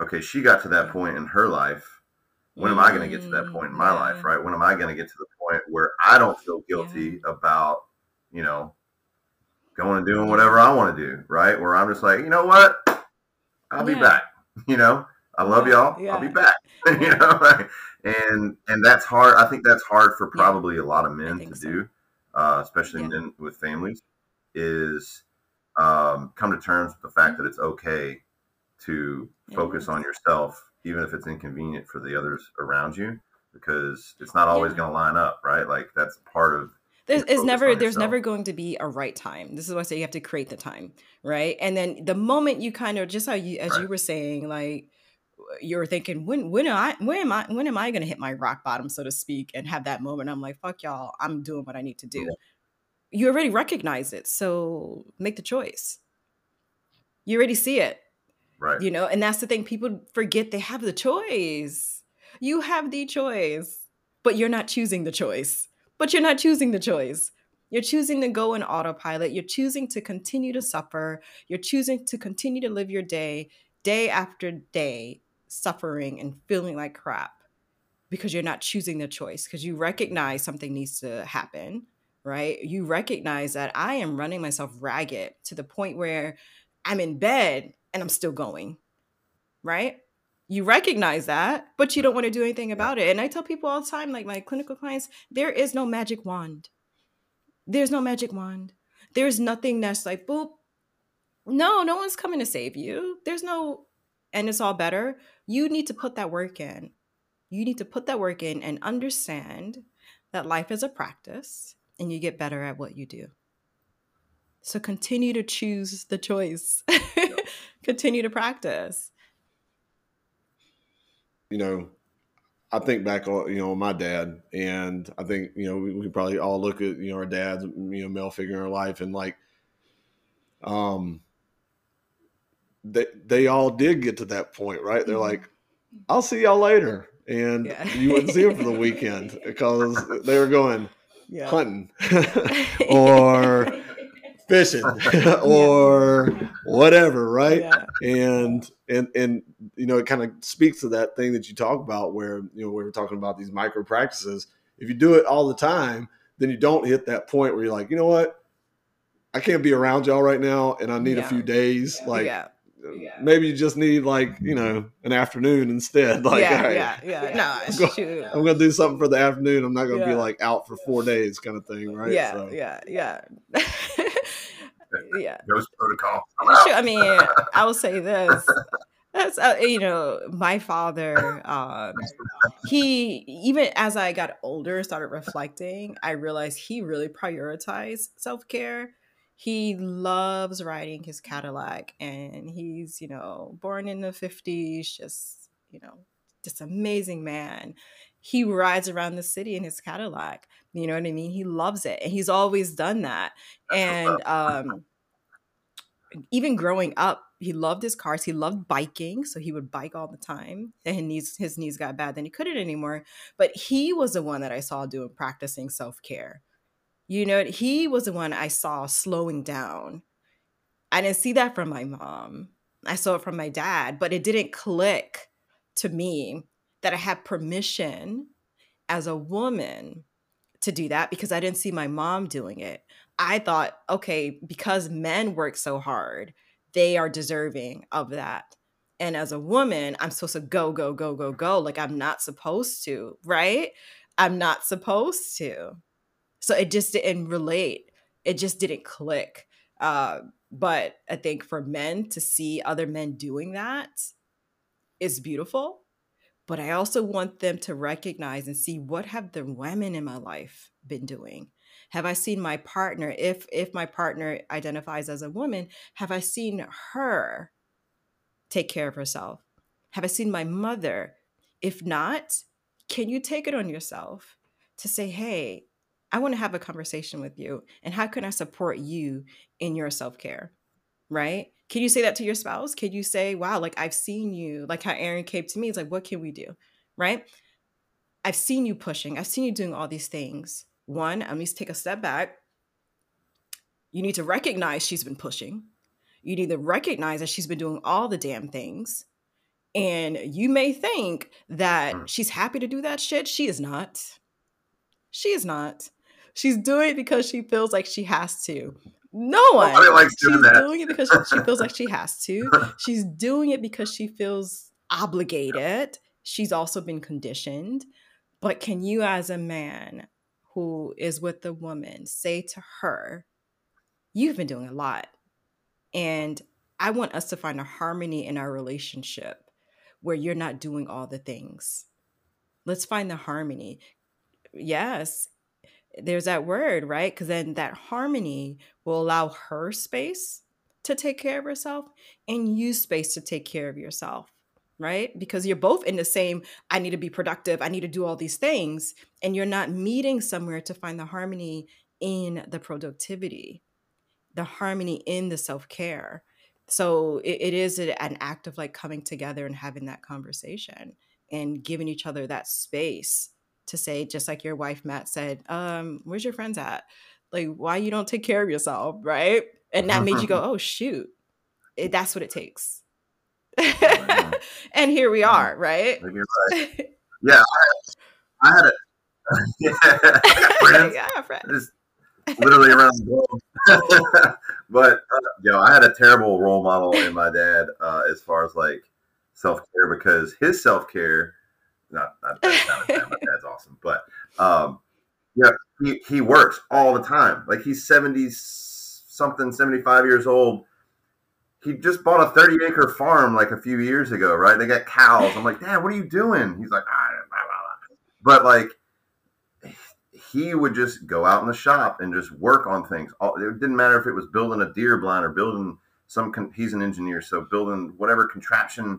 okay, she got to that point in her life when am I going to get to that point in my yeah. life, right? When am I going to get to the point where I don't feel guilty yeah. about, you know, going and doing whatever I want to do, right? Where I'm just like, you know what? I'll yeah. be back. You know, I love y'all. I'll be back. you know, and and that's hard. I think that's hard for probably a lot of men to so. do, uh, especially men with families, is um, come to terms with the fact that it's okay to focus on yourself even if it's inconvenient for the others around you, because it's not always yeah. going to line up, right? Like that's part of. There's is never there's never going to be a right time. This is why I say you have to create the time, right? And then the moment you kind of just how you as right. you were saying, like you're thinking when when am I when am I when am I going to hit my rock bottom, so to speak, and have that moment? I'm like, fuck y'all, I'm doing what I need to do. Yeah. You already recognize it, so make the choice. You already see it Right. You know, and that's the thing people forget they have the choice. You have the choice, but you're not choosing the choice. But you're not choosing the choice. You're choosing to go in autopilot. You're choosing to continue to suffer. You're choosing to continue to live your day, day after day, suffering and feeling like crap because you're not choosing the choice, because you recognize something needs to happen, right? You recognize that I am running myself ragged to the point where I'm in bed and I'm still going. Right? You recognize that, but you don't want to do anything about it. And I tell people all the time, like my clinical clients, there is no magic wand. There's no magic wand. There's nothing that's like, boop. No, no one's coming to save you. There's no, and it's all better. You need to put that work in. You need to put that work in and understand that life is a practice and you get better at what you do. So continue to choose the choice. continue to practice. You know, I think back on you know my dad, and I think you know we, we, probably all look at you know our dads, you know, male figure in our life, and like, um, they they all did get to that point, right? They're mm-hmm. like, "I'll see y'all later," and yeah. you wouldn't see them for the weekend because they were going yeah. hunting or fishing or whatever, right? Yeah. And and and you know, it kind of speaks to that thing that you talk about where you know we were talking about these micro practices. If you do it all the time, then you don't hit that point where you're like, you know what, I can't be around y'all right now, and I need yeah. a few days. Like, yeah. Yeah. maybe you just need like you know an afternoon instead. Like, yeah, hey, yeah, yeah. No, I'm, going, I'm gonna do something for the afternoon. I'm not gonna be like out for four days, kind of thing, right? Yeah, so. yeah, yeah. yeah. Ghost protocol. I mean, I will say this. That's uh, you know, my father. Um, he even as I got older, started reflecting. I realized he really prioritized self care. He loves riding his Cadillac, and he's you know born in the fifties. Just you know, just amazing man. He rides around the city in his Cadillac. You know what I mean? He loves it, and he's always done that. And um, even growing up, he loved his cars. He loved biking, so he would bike all the time. And his knees, his knees got bad, then he couldn't anymore. But he was the one that I saw doing practicing self care. You know, he was the one I saw slowing down. I didn't see that from my mom. I saw it from my dad, but it didn't click to me that I had permission as a woman to do that because I didn't see my mom doing it. I thought, okay, because men work so hard, they are deserving of that. And as a woman, I'm supposed to go, go, go, go, go. Like I'm not supposed to, right? I'm not supposed to. So it just didn't relate. It just didn't click. Uh, but I think for men to see other men doing that is beautiful. But I also want them to recognize and see what have the women in my life been doing have i seen my partner if if my partner identifies as a woman have i seen her take care of herself have i seen my mother if not can you take it on yourself to say hey i want to have a conversation with you and how can i support you in your self-care right can you say that to your spouse can you say wow like i've seen you like how aaron came to me it's like what can we do right i've seen you pushing i've seen you doing all these things one, I need to take a step back. You need to recognize she's been pushing. You need to recognize that she's been doing all the damn things. And you may think that mm. she's happy to do that shit. She is not. She is not. She's doing it because she feels like she has to. No one. likes doing she's that. doing it because she, she feels like she has to. She's doing it because she feels obligated. She's also been conditioned. But can you, as a man, who is with the woman say to her, You've been doing a lot. And I want us to find a harmony in our relationship where you're not doing all the things. Let's find the harmony. Yes, there's that word, right? Because then that harmony will allow her space to take care of herself and you space to take care of yourself right? Because you're both in the same, I need to be productive, I need to do all these things, and you're not meeting somewhere to find the harmony in the productivity, the harmony in the self care. So it, it is an act of like coming together and having that conversation and giving each other that space to say, just like your wife Matt said, um, "Where's your friends at? Like, why you don't take care of yourself, right?" And that made you go, "Oh shoot, it, that's what it takes." and here we are, right? right. Yeah, I, I had a yeah, friends, yeah, friends. Just literally around the globe. but uh, yo, I had a terrible role model in my dad uh, as far as like self care because his self care, not not, not my dad's awesome, but um, yeah, he he works all the time. Like he's seventy something, seventy five years old he just bought a 30 acre farm like a few years ago, right? They got cows. I'm like, Dad, what are you doing? He's like, ah, blah, blah, blah. but like, he would just go out in the shop and just work on things. It didn't matter if it was building a deer blind or building some. Con- he's an engineer, so building whatever contraption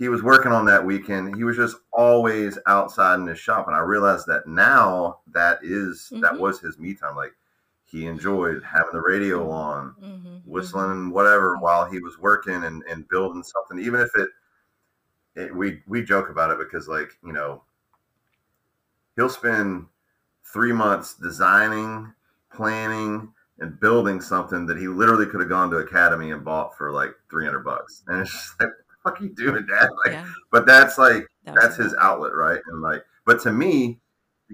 he was working on that weekend. He was just always outside in his shop, and I realized that now that is, mm-hmm. that was his me time. Like he enjoyed having the radio on, mm-hmm, whistling mm-hmm. whatever while he was working and, and building something, even if it, it, we we joke about it because like you know he'll spend three months designing, planning, and building something that he literally could have gone to Academy and bought for like 300 bucks. And it's just like, are you doing, Dad? Like, yeah. but that's like, that that's his outlet, right? And like, but to me,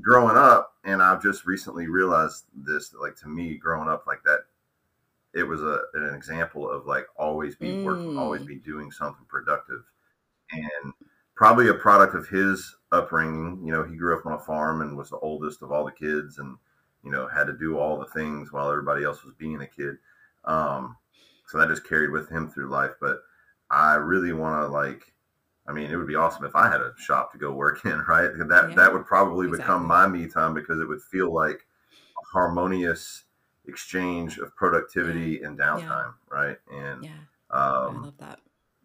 growing up, and I've just recently realized this, like to me, growing up like that, it was a an example of like always be mm. working, always be doing something productive, and probably a product of his upbringing. You know, he grew up on a farm and was the oldest of all the kids, and you know had to do all the things while everybody else was being a kid. Um, so that just carried with him through life. But I really want to like. I mean, it would be awesome if I had a shop to go work in, right? That yeah, that would probably exactly. become my me time because it would feel like a harmonious exchange of productivity and downtime, yeah. right? And yeah, um, I love that.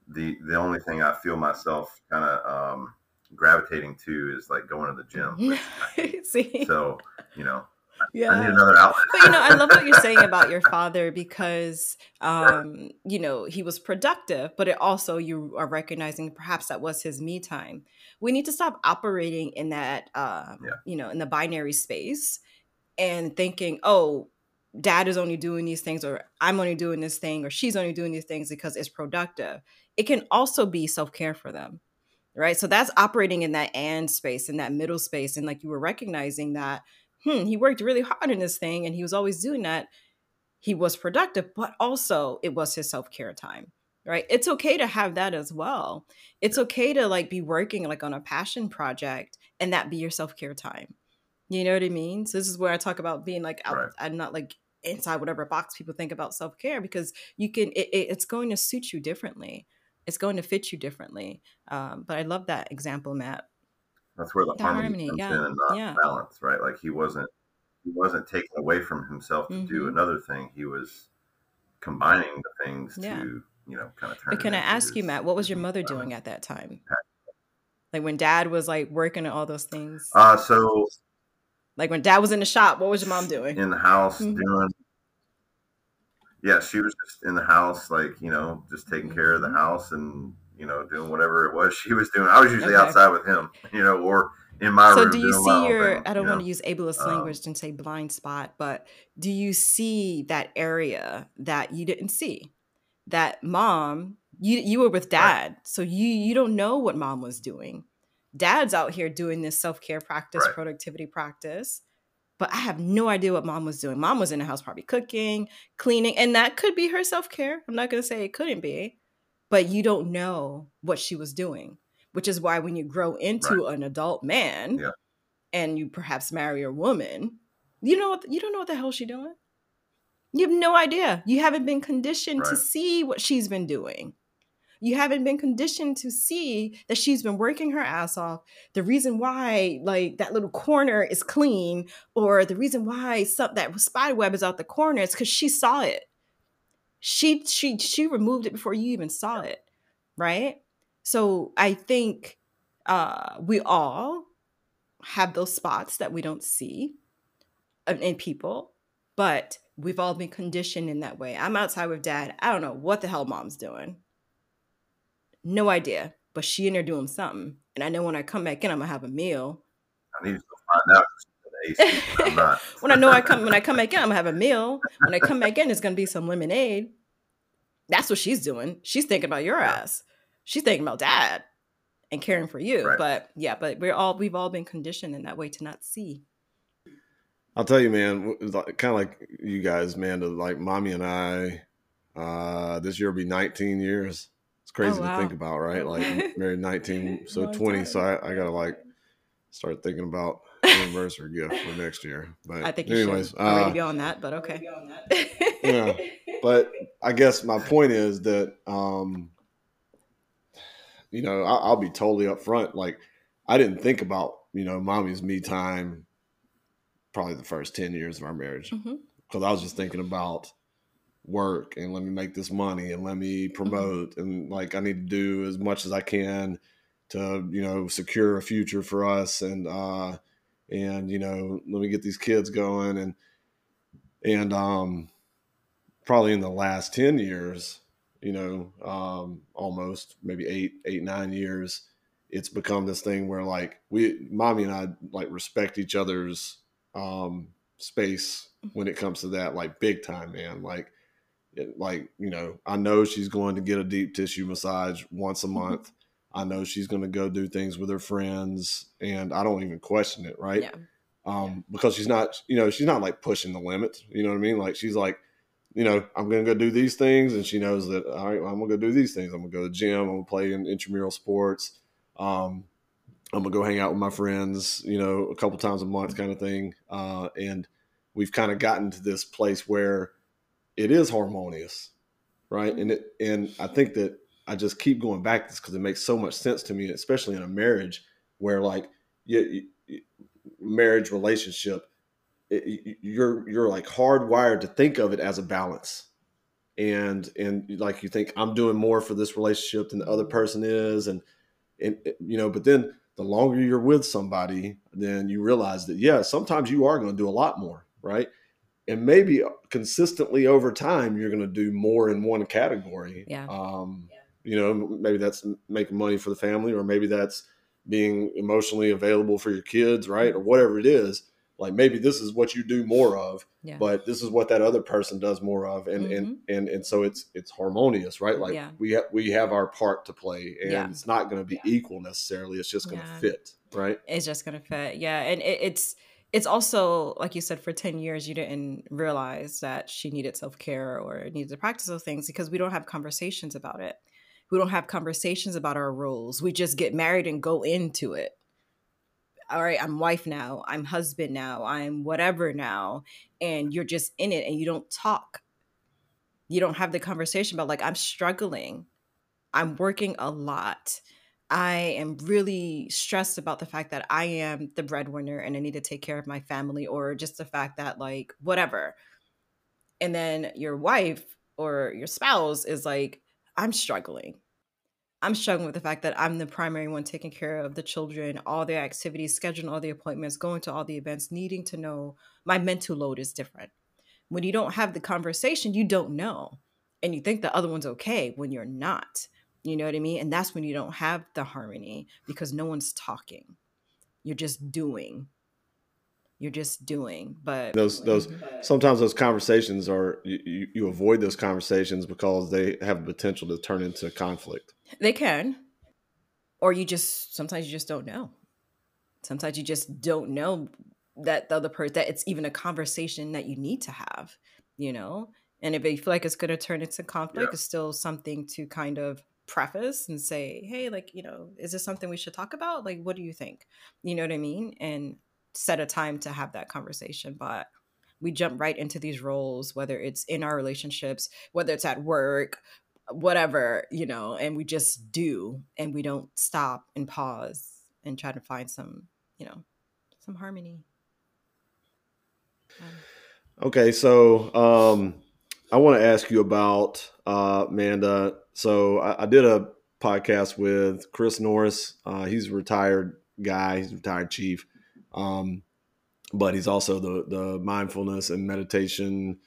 The the only thing I feel myself kind of um, gravitating to is like going to the gym. See, so you know, yeah. I need another outlet. but you know, I love what you're saying about your father because um, you know, he was productive, but it also you are recognizing perhaps that was his me time. We need to stop operating in that uh, yeah. you know, in the binary space and thinking, oh, dad is only doing these things or I'm only doing this thing or she's only doing these things because it's productive. It can also be self-care for them. Right? So that's operating in that and space in that middle space and like you were recognizing that hmm, he worked really hard in this thing and he was always doing that. He was productive, but also it was his self care time, right? It's okay to have that as well. It's okay to like be working like on a passion project and that be your self care time. You know what I mean? So this is where I talk about being like out, right. I'm not like inside whatever box people think about self care because you can it, it, it's going to suit you differently. It's going to fit you differently. Um, but I love that example, Matt. That's where the, the harmony, harmony, comes yeah. in and not yeah. balance, right? Like he wasn't he wasn't taking away from himself to mm-hmm. do another thing. He was combining the things yeah. to you know kind of turn. But can I ask his, you, Matt, what was your mother doing at that time? Like when Dad was like working on all those things. Uh so. Like when Dad was in the shop, what was your mom doing? In the house, mm-hmm. doing. Yeah, she was just in the house, like you know, just taking mm-hmm. care of the mm-hmm. house and you know, doing whatever it was she was doing. I was usually okay. outside with him, you know, or in my so room. So do you see your thing, I don't want know? to use ableist um, language and say blind spot, but do you see that area that you didn't see? That mom, you you were with dad, right. so you you don't know what mom was doing. Dad's out here doing this self-care practice, right. productivity practice but I have no idea what mom was doing. Mom was in the house probably cooking, cleaning, and that could be her self care. I'm not going to say it couldn't be, but you don't know what she was doing, which is why when you grow into right. an adult man yeah. and you perhaps marry a woman, you know what, you don't know what the hell she's doing. You have no idea. You haven't been conditioned right. to see what she's been doing. You haven't been conditioned to see that she's been working her ass off. The reason why, like that little corner is clean, or the reason why some, that spider web is out the corner is because she saw it she she she removed it before you even saw it right? So i think uh we all have those spots that we don't see in people but we've all been conditioned in that way. I'm outside with dad. I don't know what the hell mom's doing. No idea but she in there doing something and i know when i come back in i'm gonna have a meal. I need to find out when I know I come when I come back in, I'm gonna have a meal. When I come back in, it's gonna be some lemonade. That's what she's doing. She's thinking about your ass. She's thinking about dad and caring for you. Right. But yeah, but we're all we've all been conditioned in that way to not see. I'll tell you, man, kind of like you guys, man, to like mommy and I, uh, this year will be 19 years. It's crazy oh, wow. to think about, right? Like married 19, so 20. Time. So I, I got to like start thinking about anniversary gift for next year. But I think you anyways, should. Uh, already on that, but okay. yeah, but I guess my point is that, um, you know, I, will be totally upfront. Like, I didn't think about you know mommy's me time probably the first ten years of our marriage because mm-hmm. I was just thinking about work and let me make this money and let me mm-hmm. promote mm-hmm. and like I need to do as much as I can to you know secure a future for us and uh and you know let me get these kids going and and um probably in the last 10 years you know um almost maybe eight eight nine years it's become this thing where like we mommy and i like respect each other's um, space when it comes to that, like big time, man. Like, it, like you know, I know she's going to get a deep tissue massage once a mm-hmm. month. I know she's going to go do things with her friends, and I don't even question it, right? Yeah. Um, because she's not, you know, she's not like pushing the limits. You know what I mean? Like she's like, you know, I'm going to go do these things, and she knows that all right, I'm going to go do these things. I'm going to go to the gym. I'm going to play in intramural sports. Um, I'm gonna go hang out with my friends, you know, a couple times a month, kind of thing. Uh, and we've kind of gotten to this place where it is harmonious, right? And it, and I think that I just keep going back to this because it makes so much sense to me, especially in a marriage where like you, you marriage relationship, it, you're you're like hardwired to think of it as a balance, and and like you think I'm doing more for this relationship than the other person is, and and you know, but then the longer you're with somebody, then you realize that, yeah, sometimes you are going to do a lot more, right? And maybe consistently over time, you're going to do more in one category. Yeah. Um, yeah. You know, maybe that's making money for the family, or maybe that's being emotionally available for your kids, right? Or whatever it is like maybe this is what you do more of yeah. but this is what that other person does more of and mm-hmm. and and and so it's it's harmonious right like yeah. we have we have our part to play and yeah. it's not going to be equal necessarily it's just going to fit right it's just going to fit yeah and it, it's it's also like you said for 10 years you didn't realize that she needed self-care or needed to practice those things because we don't have conversations about it we don't have conversations about our roles we just get married and go into it all right, I'm wife now, I'm husband now, I'm whatever now, and you're just in it and you don't talk. You don't have the conversation about, like, I'm struggling, I'm working a lot. I am really stressed about the fact that I am the breadwinner and I need to take care of my family, or just the fact that, like, whatever. And then your wife or your spouse is like, I'm struggling. I'm struggling with the fact that I'm the primary one taking care of the children, all their activities, scheduling all the appointments, going to all the events, needing to know my mental load is different. When you don't have the conversation, you don't know. And you think the other one's okay when you're not. You know what I mean? And that's when you don't have the harmony because no one's talking. You're just doing you're just doing but those those sometimes those conversations are you, you avoid those conversations because they have the potential to turn into conflict. They can. Or you just sometimes you just don't know. Sometimes you just don't know that the other person that it's even a conversation that you need to have you know? And if you feel like it's going to turn into conflict yeah. it's still something to kind of preface and say hey like you know is this something we should talk about? Like what do you think? You know what i mean? And set a time to have that conversation but we jump right into these roles whether it's in our relationships whether it's at work whatever you know and we just do and we don't stop and pause and try to find some you know some harmony. Um, okay so um i want to ask you about uh amanda. So I, I, did a podcast with chris norris. Uh he's a retired guy he's a retired chief um, but he's also the the mindfulness and meditation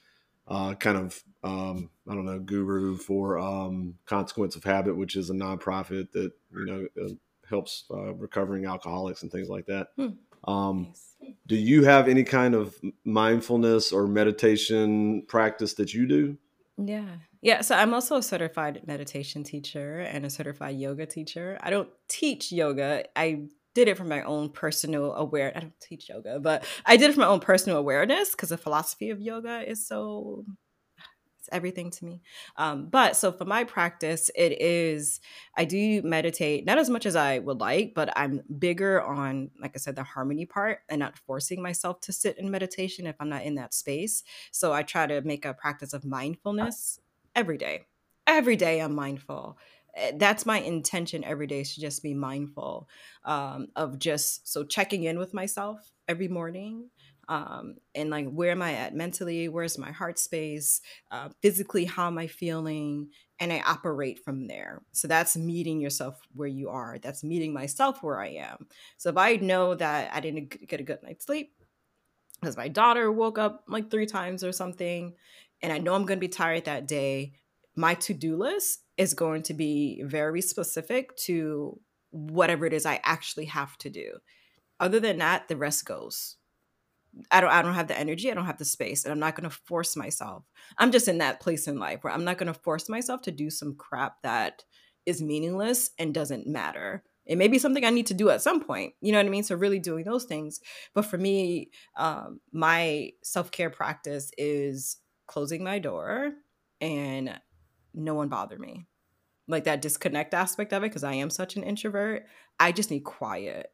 uh, kind of um, I don't know guru for um, Consequence of Habit, which is a nonprofit that you know uh, helps uh, recovering alcoholics and things like that. Hmm. Um, nice. Do you have any kind of mindfulness or meditation practice that you do? Yeah. Yeah. So I'm also a certified meditation teacher and a certified yoga teacher. I don't teach yoga. I did it for my own personal aware. I don't teach yoga, but I did it for my own personal awareness because the philosophy of yoga is so it's everything to me. Um, but so for my practice, it is I do meditate not as much as I would like, but I'm bigger on, like I said, the harmony part and not forcing myself to sit in meditation if I'm not in that space. So I try to make a practice of mindfulness every day. Every day I'm mindful that's my intention every day is to just be mindful um, of just so checking in with myself every morning um, and like where am i at mentally? Where's my heart space? Uh, physically how am i feeling? And i operate from there. So that's meeting yourself where you are. That's meeting myself where i am. So if i know that i didn't get a good night's sleep because my daughter woke up like three times or something and i know i'm going to be tired that day my to-do list is going to be very specific to whatever it is I actually have to do. Other than that, the rest goes. I don't I don't have the energy, I don't have the space, and I'm not going to force myself. I'm just in that place in life where I'm not going to force myself to do some crap that is meaningless and doesn't matter. It may be something I need to do at some point. You know what I mean? So really doing those things. But for me, um, my self care practice is closing my door and no one bother me. Like that disconnect aspect of it, because I am such an introvert. I just need quiet.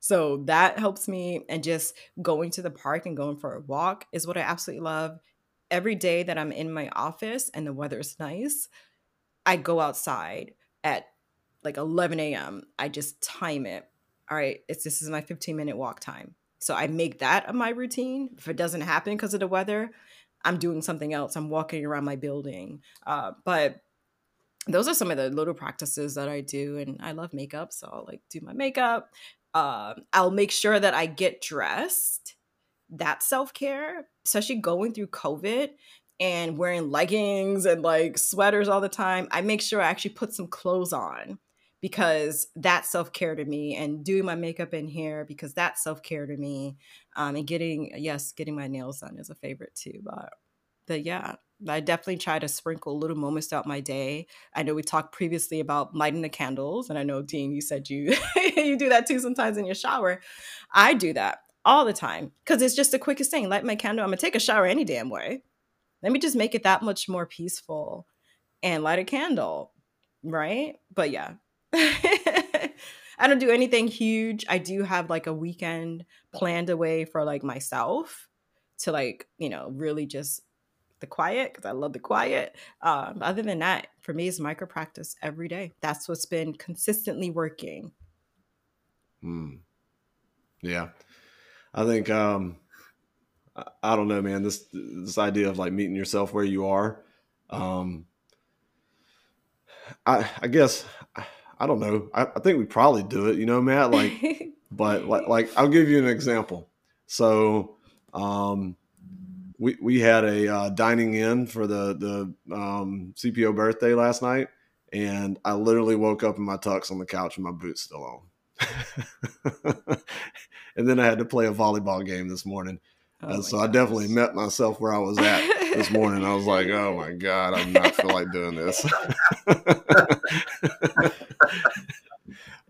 So that helps me. And just going to the park and going for a walk is what I absolutely love. Every day that I'm in my office and the weather is nice, I go outside at like 11 a.m. I just time it. All right, it's this is my 15 minute walk time. So I make that my routine. If it doesn't happen because of the weather, I'm doing something else. I'm walking around my building. Uh, but those are some of the little practices that I do, and I love makeup, so I'll like do my makeup. Uh, I'll make sure that I get dressed. That self care, especially going through COVID and wearing leggings and like sweaters all the time. I make sure I actually put some clothes on because that's self care to me, and doing my makeup and hair because that's self care to me. Um, and getting yes, getting my nails done is a favorite too. But but yeah, I definitely try to sprinkle little moments throughout my day. I know we talked previously about lighting the candles, and I know Dean, you said you you do that too sometimes in your shower. I do that all the time because it's just the quickest thing. Light my candle. I'm gonna take a shower any damn way. Let me just make it that much more peaceful and light a candle, right? But yeah, I don't do anything huge. I do have like a weekend planned away for like myself to like, you know, really just the quiet because I love the quiet. Um, other than that, for me, it's micro practice every day. That's what's been consistently working. Hmm. Yeah. I think, um, I, don't know, man, this, this idea of like meeting yourself where you are, um, I, I guess I don't know. I, I, think we probably do it, you know, Matt. Like, but like, like I'll give you an example. So, um, we we had a uh, dining in for the the um, CPO birthday last night, and I literally woke up in my tux on the couch with my boots still on. and then I had to play a volleyball game this morning. Oh so gosh. I definitely met myself where I was at this morning. I was like, oh my God, I'm not feel like doing this.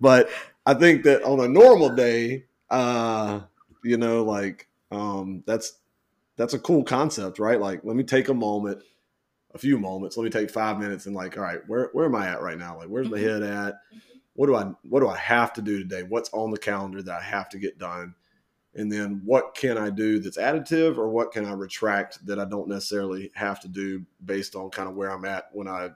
but I think that on a normal day, uh, you know, like um, that's that's a cool concept, right? Like, let me take a moment, a few moments. Let me take five minutes and like, all right, where where am I at right now? Like, where's my mm-hmm. head at? What do I what do I have to do today? What's on the calendar that I have to get done? And then what can I do that's additive, or what can I retract that I don't necessarily have to do based on kind of where I'm at when I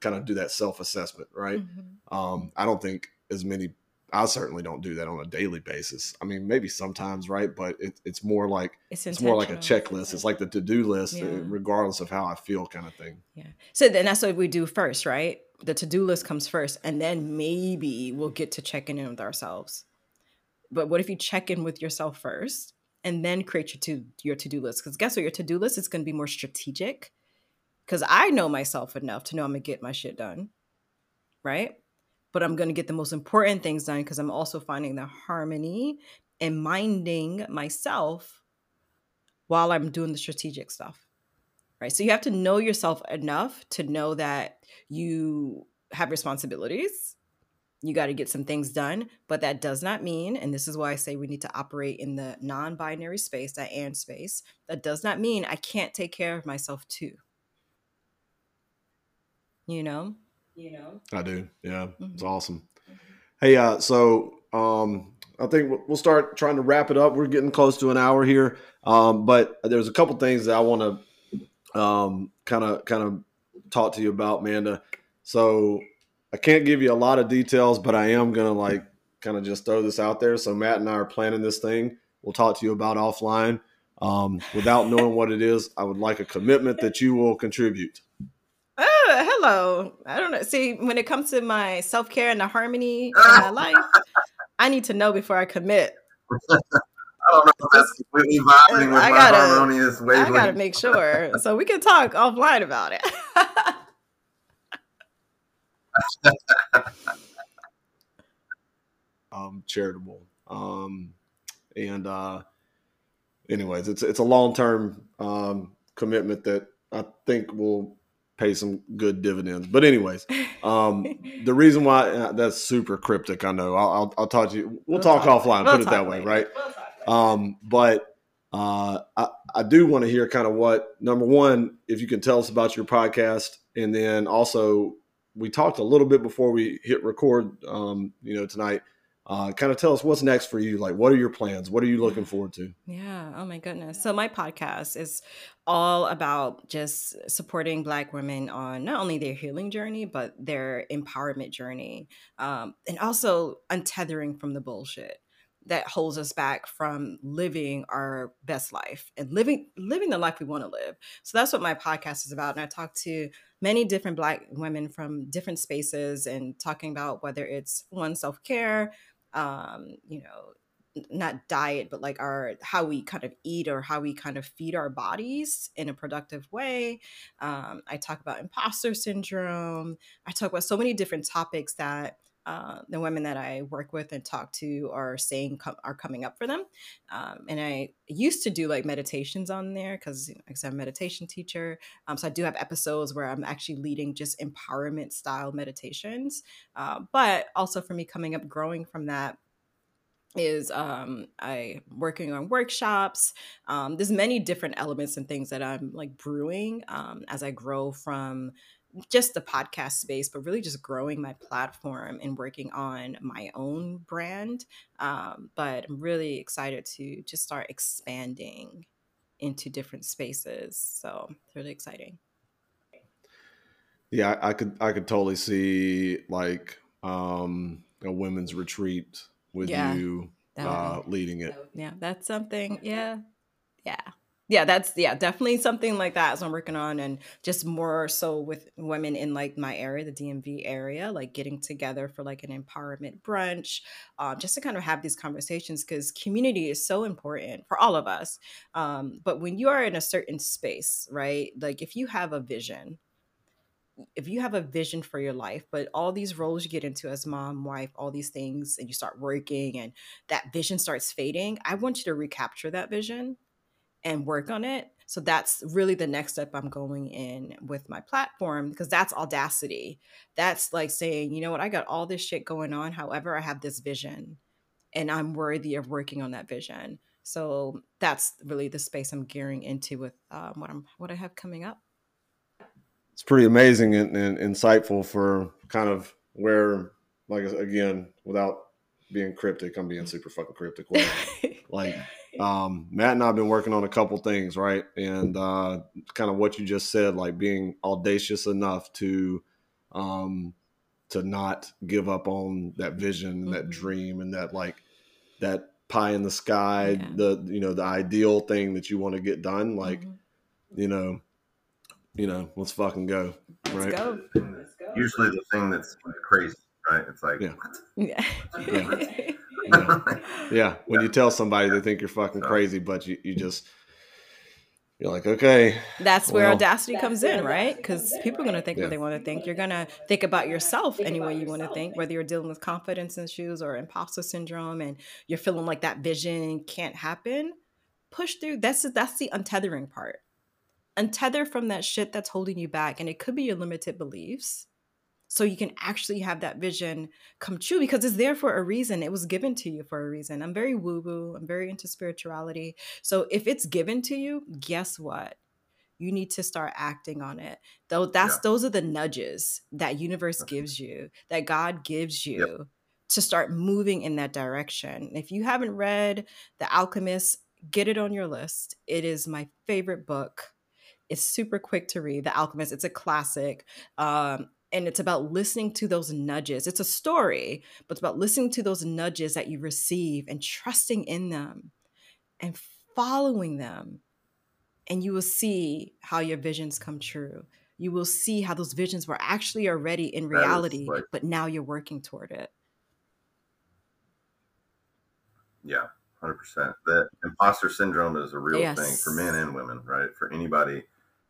kind of do that self assessment, right? Mm-hmm. Um, I don't think as many. I certainly don't do that on a daily basis. I mean, maybe sometimes, right? But it, it's more like it's, it's, more like a checklist. It's like the to do list, uh, yeah. regardless of how I feel, kind of thing. Yeah. So then that's what we do first, right? The to do list comes first, and then maybe we'll get to checking in with ourselves. But what if you check in with yourself first and then create your to your to do list? Because guess what, your to do list is going to be more strategic because I know myself enough to know I'm gonna get my shit done, right? But I'm gonna get the most important things done because I'm also finding the harmony and minding myself while I'm doing the strategic stuff, right? So you have to know yourself enough to know that you have responsibilities. You got to get some things done, but that does not mean, and this is why I say we need to operate in the non binary space, that and space. That does not mean I can't take care of myself too you know you know? I do yeah mm-hmm. it's awesome. Mm-hmm. hey uh so um i think we'll start trying to wrap it up. We're getting close to an hour here um but there's a couple things that i want to um kind of kind of talk to you about amanda. So i can't give you a lot of details but i am gonna like kind of just throw this out there. So matt and i are planning this thing. We'll talk to you about offline. Um, without knowing what it is i would like a commitment that you will contribute Oh, hello. I don't know. See, when it comes to my self care and the harmony in my life, I need to know before I commit. I don't know if that's completely vibing with I my gotta, harmonious wavelength. I gotta make sure. So we can talk offline about it. um, charitable. Um, and uh, anyways, it's it's a long term um, commitment that I think will pay some good dividends. But anyways, um, the reason why that's super cryptic, I know. I'll I'll, I'll talk to you. We'll, we'll talk, talk, offline. We'll put it that way, right? We'll um, but uh, I I do want to hear kind of what number one, if you can tell us about your podcast, and then also we talked a little bit before we hit record, um, you know, tonight uh, kind of tell us what's next for you. Like, what are your plans? What are you looking forward to? Yeah. Oh my goodness. So my podcast is all about just supporting Black women on not only their healing journey but their empowerment journey, um, and also untethering from the bullshit that holds us back from living our best life and living living the life we want to live. So that's what my podcast is about. And I talk to many different black women from different spaces and talking about whether it's one self-care, um, you know, not diet, but like our how we kind of eat or how we kind of feed our bodies in a productive way. Um, I talk about imposter syndrome. I talk about so many different topics that uh, the women that I work with and talk to are saying are coming up for them. Um, and I used to do like meditations on there because you know, I'm a meditation teacher. Um, so I do have episodes where I'm actually leading just empowerment style meditations. Uh, but also for me coming up, growing from that is um i working on workshops um there's many different elements and things that i'm like brewing um as i grow from just the podcast space, but really just growing my platform and working on my own brand. Um, but I'm really excited to just start expanding into different spaces. So it's really exciting. Yeah, I, I could I could totally see like um, a women's retreat with yeah, you uh, leading it. Yeah, that's something. Yeah, yeah yeah that's yeah definitely something like that as i'm working on and just more so with women in like my area the dmv area like getting together for like an empowerment brunch um, just to kind of have these conversations because community is so important for all of us um, but when you are in a certain space right like if you have a vision if you have a vision for your life, but all these roles you get into as mom, wife, all these things, and you start working and that vision starts fading, I want you to recapture that vision and work on it. So that's really the next step I'm going in with my platform because that's audacity. That's like saying, you know what, I got all this shit going on. However, I have this vision and I'm worthy of working on that vision. So that's really the space I'm gearing into with um, what I'm what I have coming up. It's pretty amazing and, and insightful for kind of where, like again, without being cryptic, I'm being super fucking cryptic. like um, Matt and I have been working on a couple things, right? And uh, kind of what you just said, like being audacious enough to um, to not give up on that vision, mm-hmm. that dream, and that like that pie in the sky, yeah. the you know the ideal thing that you want to get done. Like, mm-hmm. you know, you know, let's fucking go. Let's right? go. Let's go. Usually the thing that's crazy, right? It's like, yeah. yeah. Yeah yeah. When you tell somebody they think you're fucking crazy, but you, you just you're like, okay. That's well, where audacity comes in, right? Because people are going to think yeah. what they want to think. You're going to think about yourself any way you want to think, whether you're dealing with confidence issues or imposter syndrome and you're feeling like that vision can't happen. Push through. That's that's the untethering part. Untether from that shit that's holding you back. And it could be your limited beliefs so you can actually have that vision come true because it's there for a reason. It was given to you for a reason. I'm very woo woo, I'm very into spirituality. So if it's given to you, guess what? You need to start acting on it. Though that's yeah. those are the nudges that universe gives you, that God gives you yep. to start moving in that direction. If you haven't read The Alchemist, get it on your list. It is my favorite book. It's super quick to read. The Alchemist. It's a classic. Um, and it's about listening to those nudges. It's a story, but it's about listening to those nudges that you receive and trusting in them and following them. And you will see how your visions come true. You will see how those visions were actually already in reality, but now you're working toward it. Yeah, 100%. That imposter syndrome is a real yes. thing for men and women, right? For anybody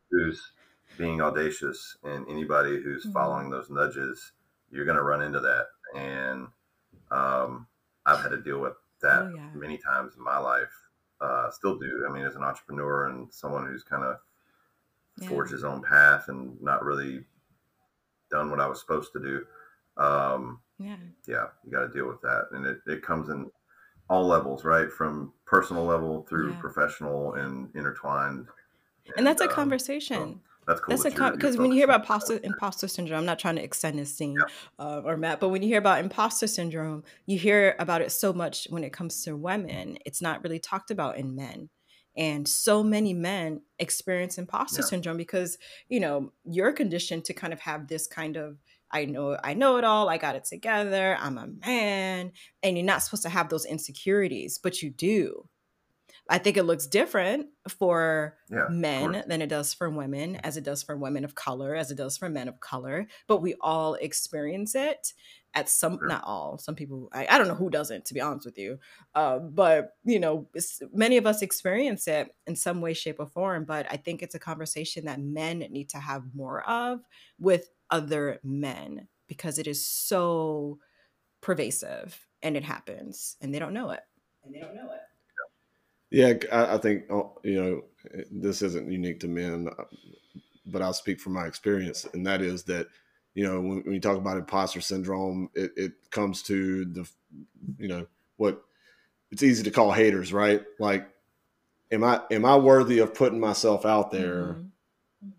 who's being audacious and anybody who's mm-hmm. following those nudges, you're going to run into that. And um, I've had to deal with that oh, yeah. many times in my life. Uh, still do. I mean, as an entrepreneur and someone who's kind of yeah. forged his own path and not really done what I was supposed to do. Um, yeah, yeah, you got to deal with that, and it, it comes in all levels, right? From personal level through yeah. professional and intertwined. And, and that's a um, conversation. So that's cool. That's a because when you hear about imposter, imposter syndrome, I'm not trying to extend this scene uh, or Matt, but when you hear about imposter syndrome, you hear about it so much when it comes to women. It's not really talked about in men. And so many men experience imposter yeah. syndrome because, you know, you're conditioned to kind of have this kind of I know I know it all, I got it together, I'm a man, and you're not supposed to have those insecurities, but you do. I think it looks different for yeah, men than it does for women, as it does for women of color, as it does for men of color. But we all experience it at some, sure. not all, some people, I, I, don't know who doesn't, to be honest with you. Uh, but, you know, many of us experience it in some way, shape, or form. But I think it's a conversation that men need to have more of with other men because it is so pervasive and it happens and they don't know it. And they don't know it. Yeah, I, I think oh, you know this isn't unique to men, uh, but I'll speak from my experience, and that is that you know when, when you talk about imposter syndrome, it, it comes to the you know what it's easy to call haters, right? Like, am I am I worthy of putting myself out there? Mm-hmm.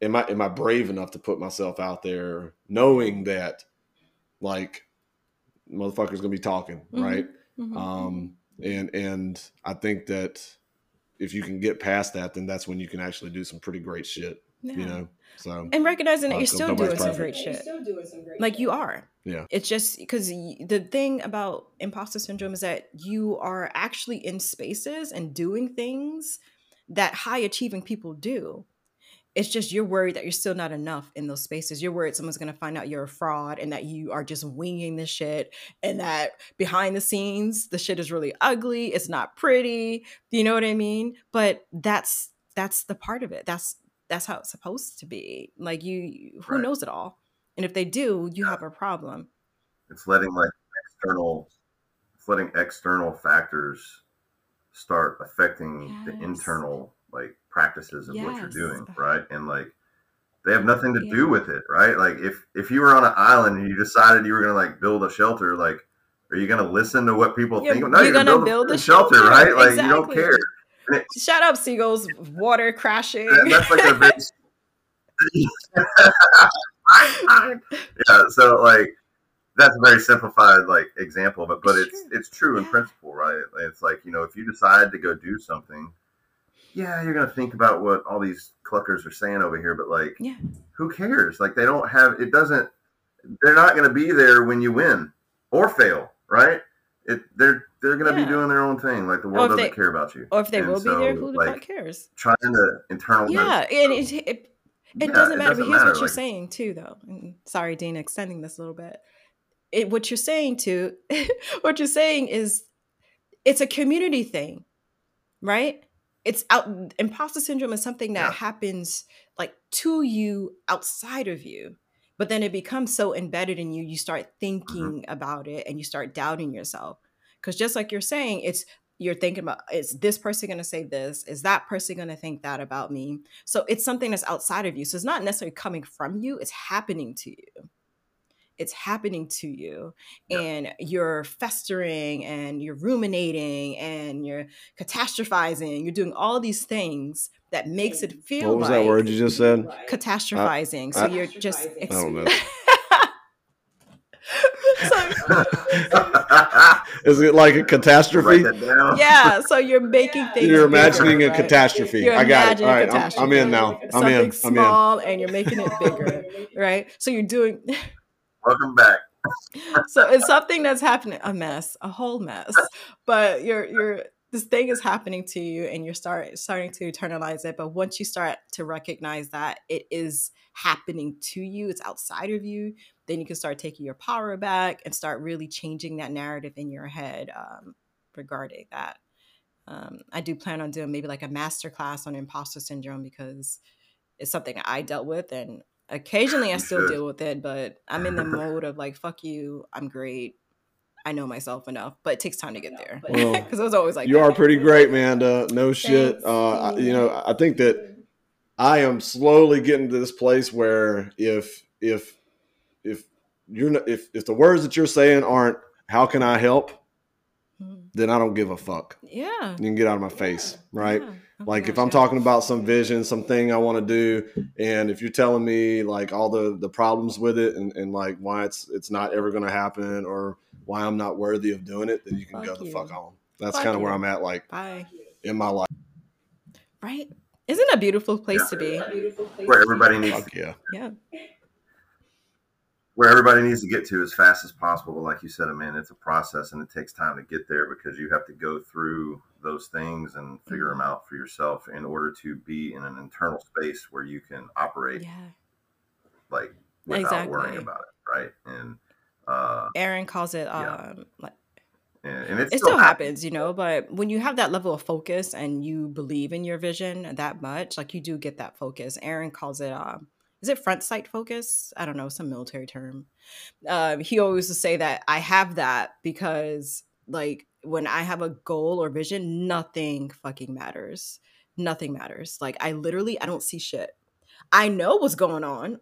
Am I am I brave enough to put myself out there, knowing that like motherfuckers gonna be talking, mm-hmm. right? Mm-hmm. Um, and and I think that if you can get past that, then that's when you can actually do some pretty great shit. Yeah. You know, so and recognizing that uh, you're still doing some great shit, like you are. Yeah, it's just because the thing about imposter syndrome is that you are actually in spaces and doing things that high achieving people do it's just you're worried that you're still not enough in those spaces. You're worried someone's gonna find out you're a fraud and that you are just winging the shit and that behind the scenes the shit is really ugly. It's not pretty. You know what I mean? But that's that's the part of it. That's that's how it's supposed to be. Like you, who right. knows it all? And if they do, you have a problem. It's letting like external, it's letting external factors start affecting yes. the internal like practices of yes. what you're doing, right? And like they have nothing to yeah. do with it, right? Like if if you were on an island and you decided you were gonna like build a shelter, like are you gonna listen to what people you're, think? No, you're, you're gonna, build, build a shelter, shelter, right? Like exactly. you don't care. It, Shut up, seagulls! Water crashing. That's like a very yeah. So like that's a very simplified like example, but but it's it's true in principle, right? It's like you know if you decide to go do something yeah, you're gonna think about what all these cluckers are saying over here, but like, yeah, who cares? Like, they don't have it. Doesn't they're not gonna be there when you win or fail, right? It they're they're gonna yeah. be doing their own thing. Like the world doesn't they, care about you, or if they and will so, be there, who the like, fuck cares? Trying to internal, yeah, and it, it, it yeah, doesn't matter. It doesn't but here's matter. what you're like, saying too, though. And sorry, Dean, extending this a little bit. It, what you're saying to what you're saying is it's a community thing, right? It's out imposter syndrome is something that yeah. happens like to you outside of you but then it becomes so embedded in you you start mm-hmm. thinking mm-hmm. about it and you start doubting yourself because just like you're saying it's you're thinking about is this person going to say this is that person going to think that about me so it's something that's outside of you so it's not necessarily coming from you it's happening to you it's happening to you and you're festering and you're ruminating and you're catastrophizing you're doing all these things that makes it feel what was like that word you just said catastrophizing I, so you're just I don't know. Is it like a catastrophe? Yeah, so you're making things. You're imagining bigger, a right? catastrophe. You're I got it. All right, I'm, I'm, in now. I'm Something in. I'm in. small, in. and you're making it bigger, right? So you're doing. Welcome back. so it's something that's happening, a mess, a whole mess. But you're you're this thing is happening to you and you're start starting to internalize it. But once you start to recognize that it is happening to you, it's outside of you, then you can start taking your power back and start really changing that narrative in your head um, regarding that. Um, I do plan on doing maybe like a master class on imposter syndrome because it's something I dealt with and Occasionally, I still deal with it, but I'm in the mode of like, fuck you, I'm great. I know myself enough, but it takes time to get there. Well, Because it was always like you that. are pretty great, Manda. No shit. Thanks. Uh, I- you know, I think that I am slowly getting to this place where if if if you're not, if if the words that you're saying aren't how can I help, Mhm. then I don't give a fuck. Yeah. You can get out of my face, right? Yeah. My Like if I'm talking about some vision, something I want to do, and if you're telling me like all the the problems with it and, and like why it's it's not ever going to happen or why I'm not worthy of doing it, then you can go Fuck the fuck on. That's kind of where. I'm at, like Bye. in my life. Right? Isn't a beautiful place to be? Where everybody needs Fuck yeah. Yeah. where everybody needs to get to as fast as possible. But like you said, man, it's a process and it takes time to get there because you have to go through those things and figure Mm-hmm. them out for yourself in order to be in an internal space where you can operate Yeah. like without worrying Exactly. about it, right? And uh, Aaron calls it Yeah. um like and, and it, it still happens, you know, but when you have that level of focus and you believe in your vision that much, like you do get that focus. Aaron calls it um is it front sight focus? I don't know, some military term. Um, he always would say that I have that because like when I have a goal or vision, nothing fucking matters. Nothing matters. Like I literally I don't see shit. I know what's going on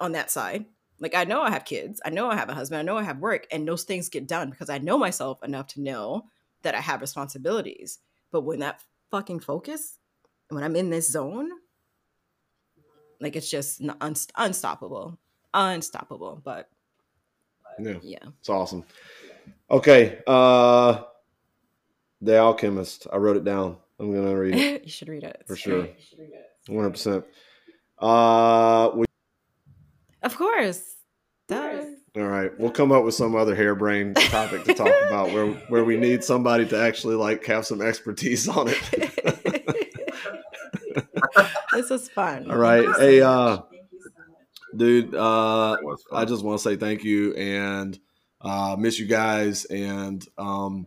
on that side. Like I know I have kids, I know I have a husband, I know I have work, and those things get done because I know myself enough to know that I have responsibilities. But when that fucking focus, when I'm in this zone, like it's just n- unst- unstoppable, unstoppable. But Yeah. yeah, It's awesome. Okay. Uh The Alchemist. I wrote it down. I'm gonna read it you should read it for It's sure. 100 percent Uh we, Of course. Duh. all right. We'll come up with some other harebrained topic to talk about where where we need somebody to actually like have some expertise on it. this is fun. all right. Thank you so Hey uh dude, uh That was fun. I just want to say thank you and uh, miss you guys. And um,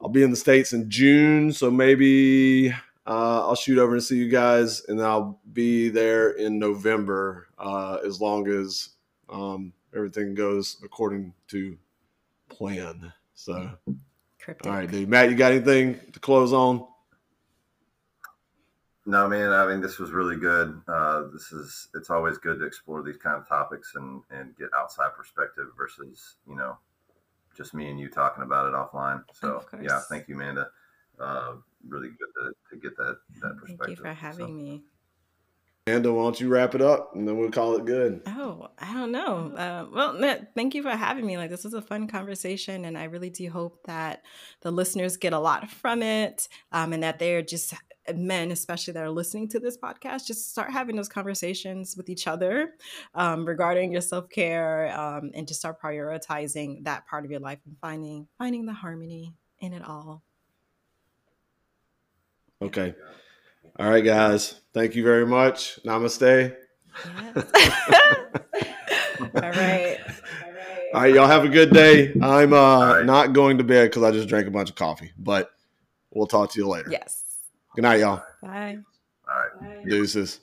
I'll be in the States in June. So maybe uh, I'll shoot over and see you guys. And I'll be there in November uh, as long as um, everything goes according to plan. So, Cryptic. all right, dude. Matt, you got anything to close on? No, man. I mean, this was really good. Uh, this is it's always good to explore these kind of topics and and get outside perspective versus you know just me and you talking about it offline. So Of yeah, thank you, Amanda. Uh, really good to, to get that that perspective. Thank you for So, having me. Amanda, why don't you wrap it up and then we'll call it good. Oh, I don't know. Uh, well, Matt, thank you for having me. Like, this was a fun conversation, and I really do hope that the listeners get a lot from it, um, and that they're just men, especially that are listening to this podcast, just start having those conversations with each other um, regarding your self care, um, and just start prioritizing that part of your life and finding finding the harmony in it all. Okay. All right, guys. Thank you very much. Namaste. Yes. all right. All right, y'all have a good day. I'm uh right. not going to bed because I just drank a bunch of coffee, but we'll talk to you later. Yes. Good night, y'all. Bye. All right. Deuces.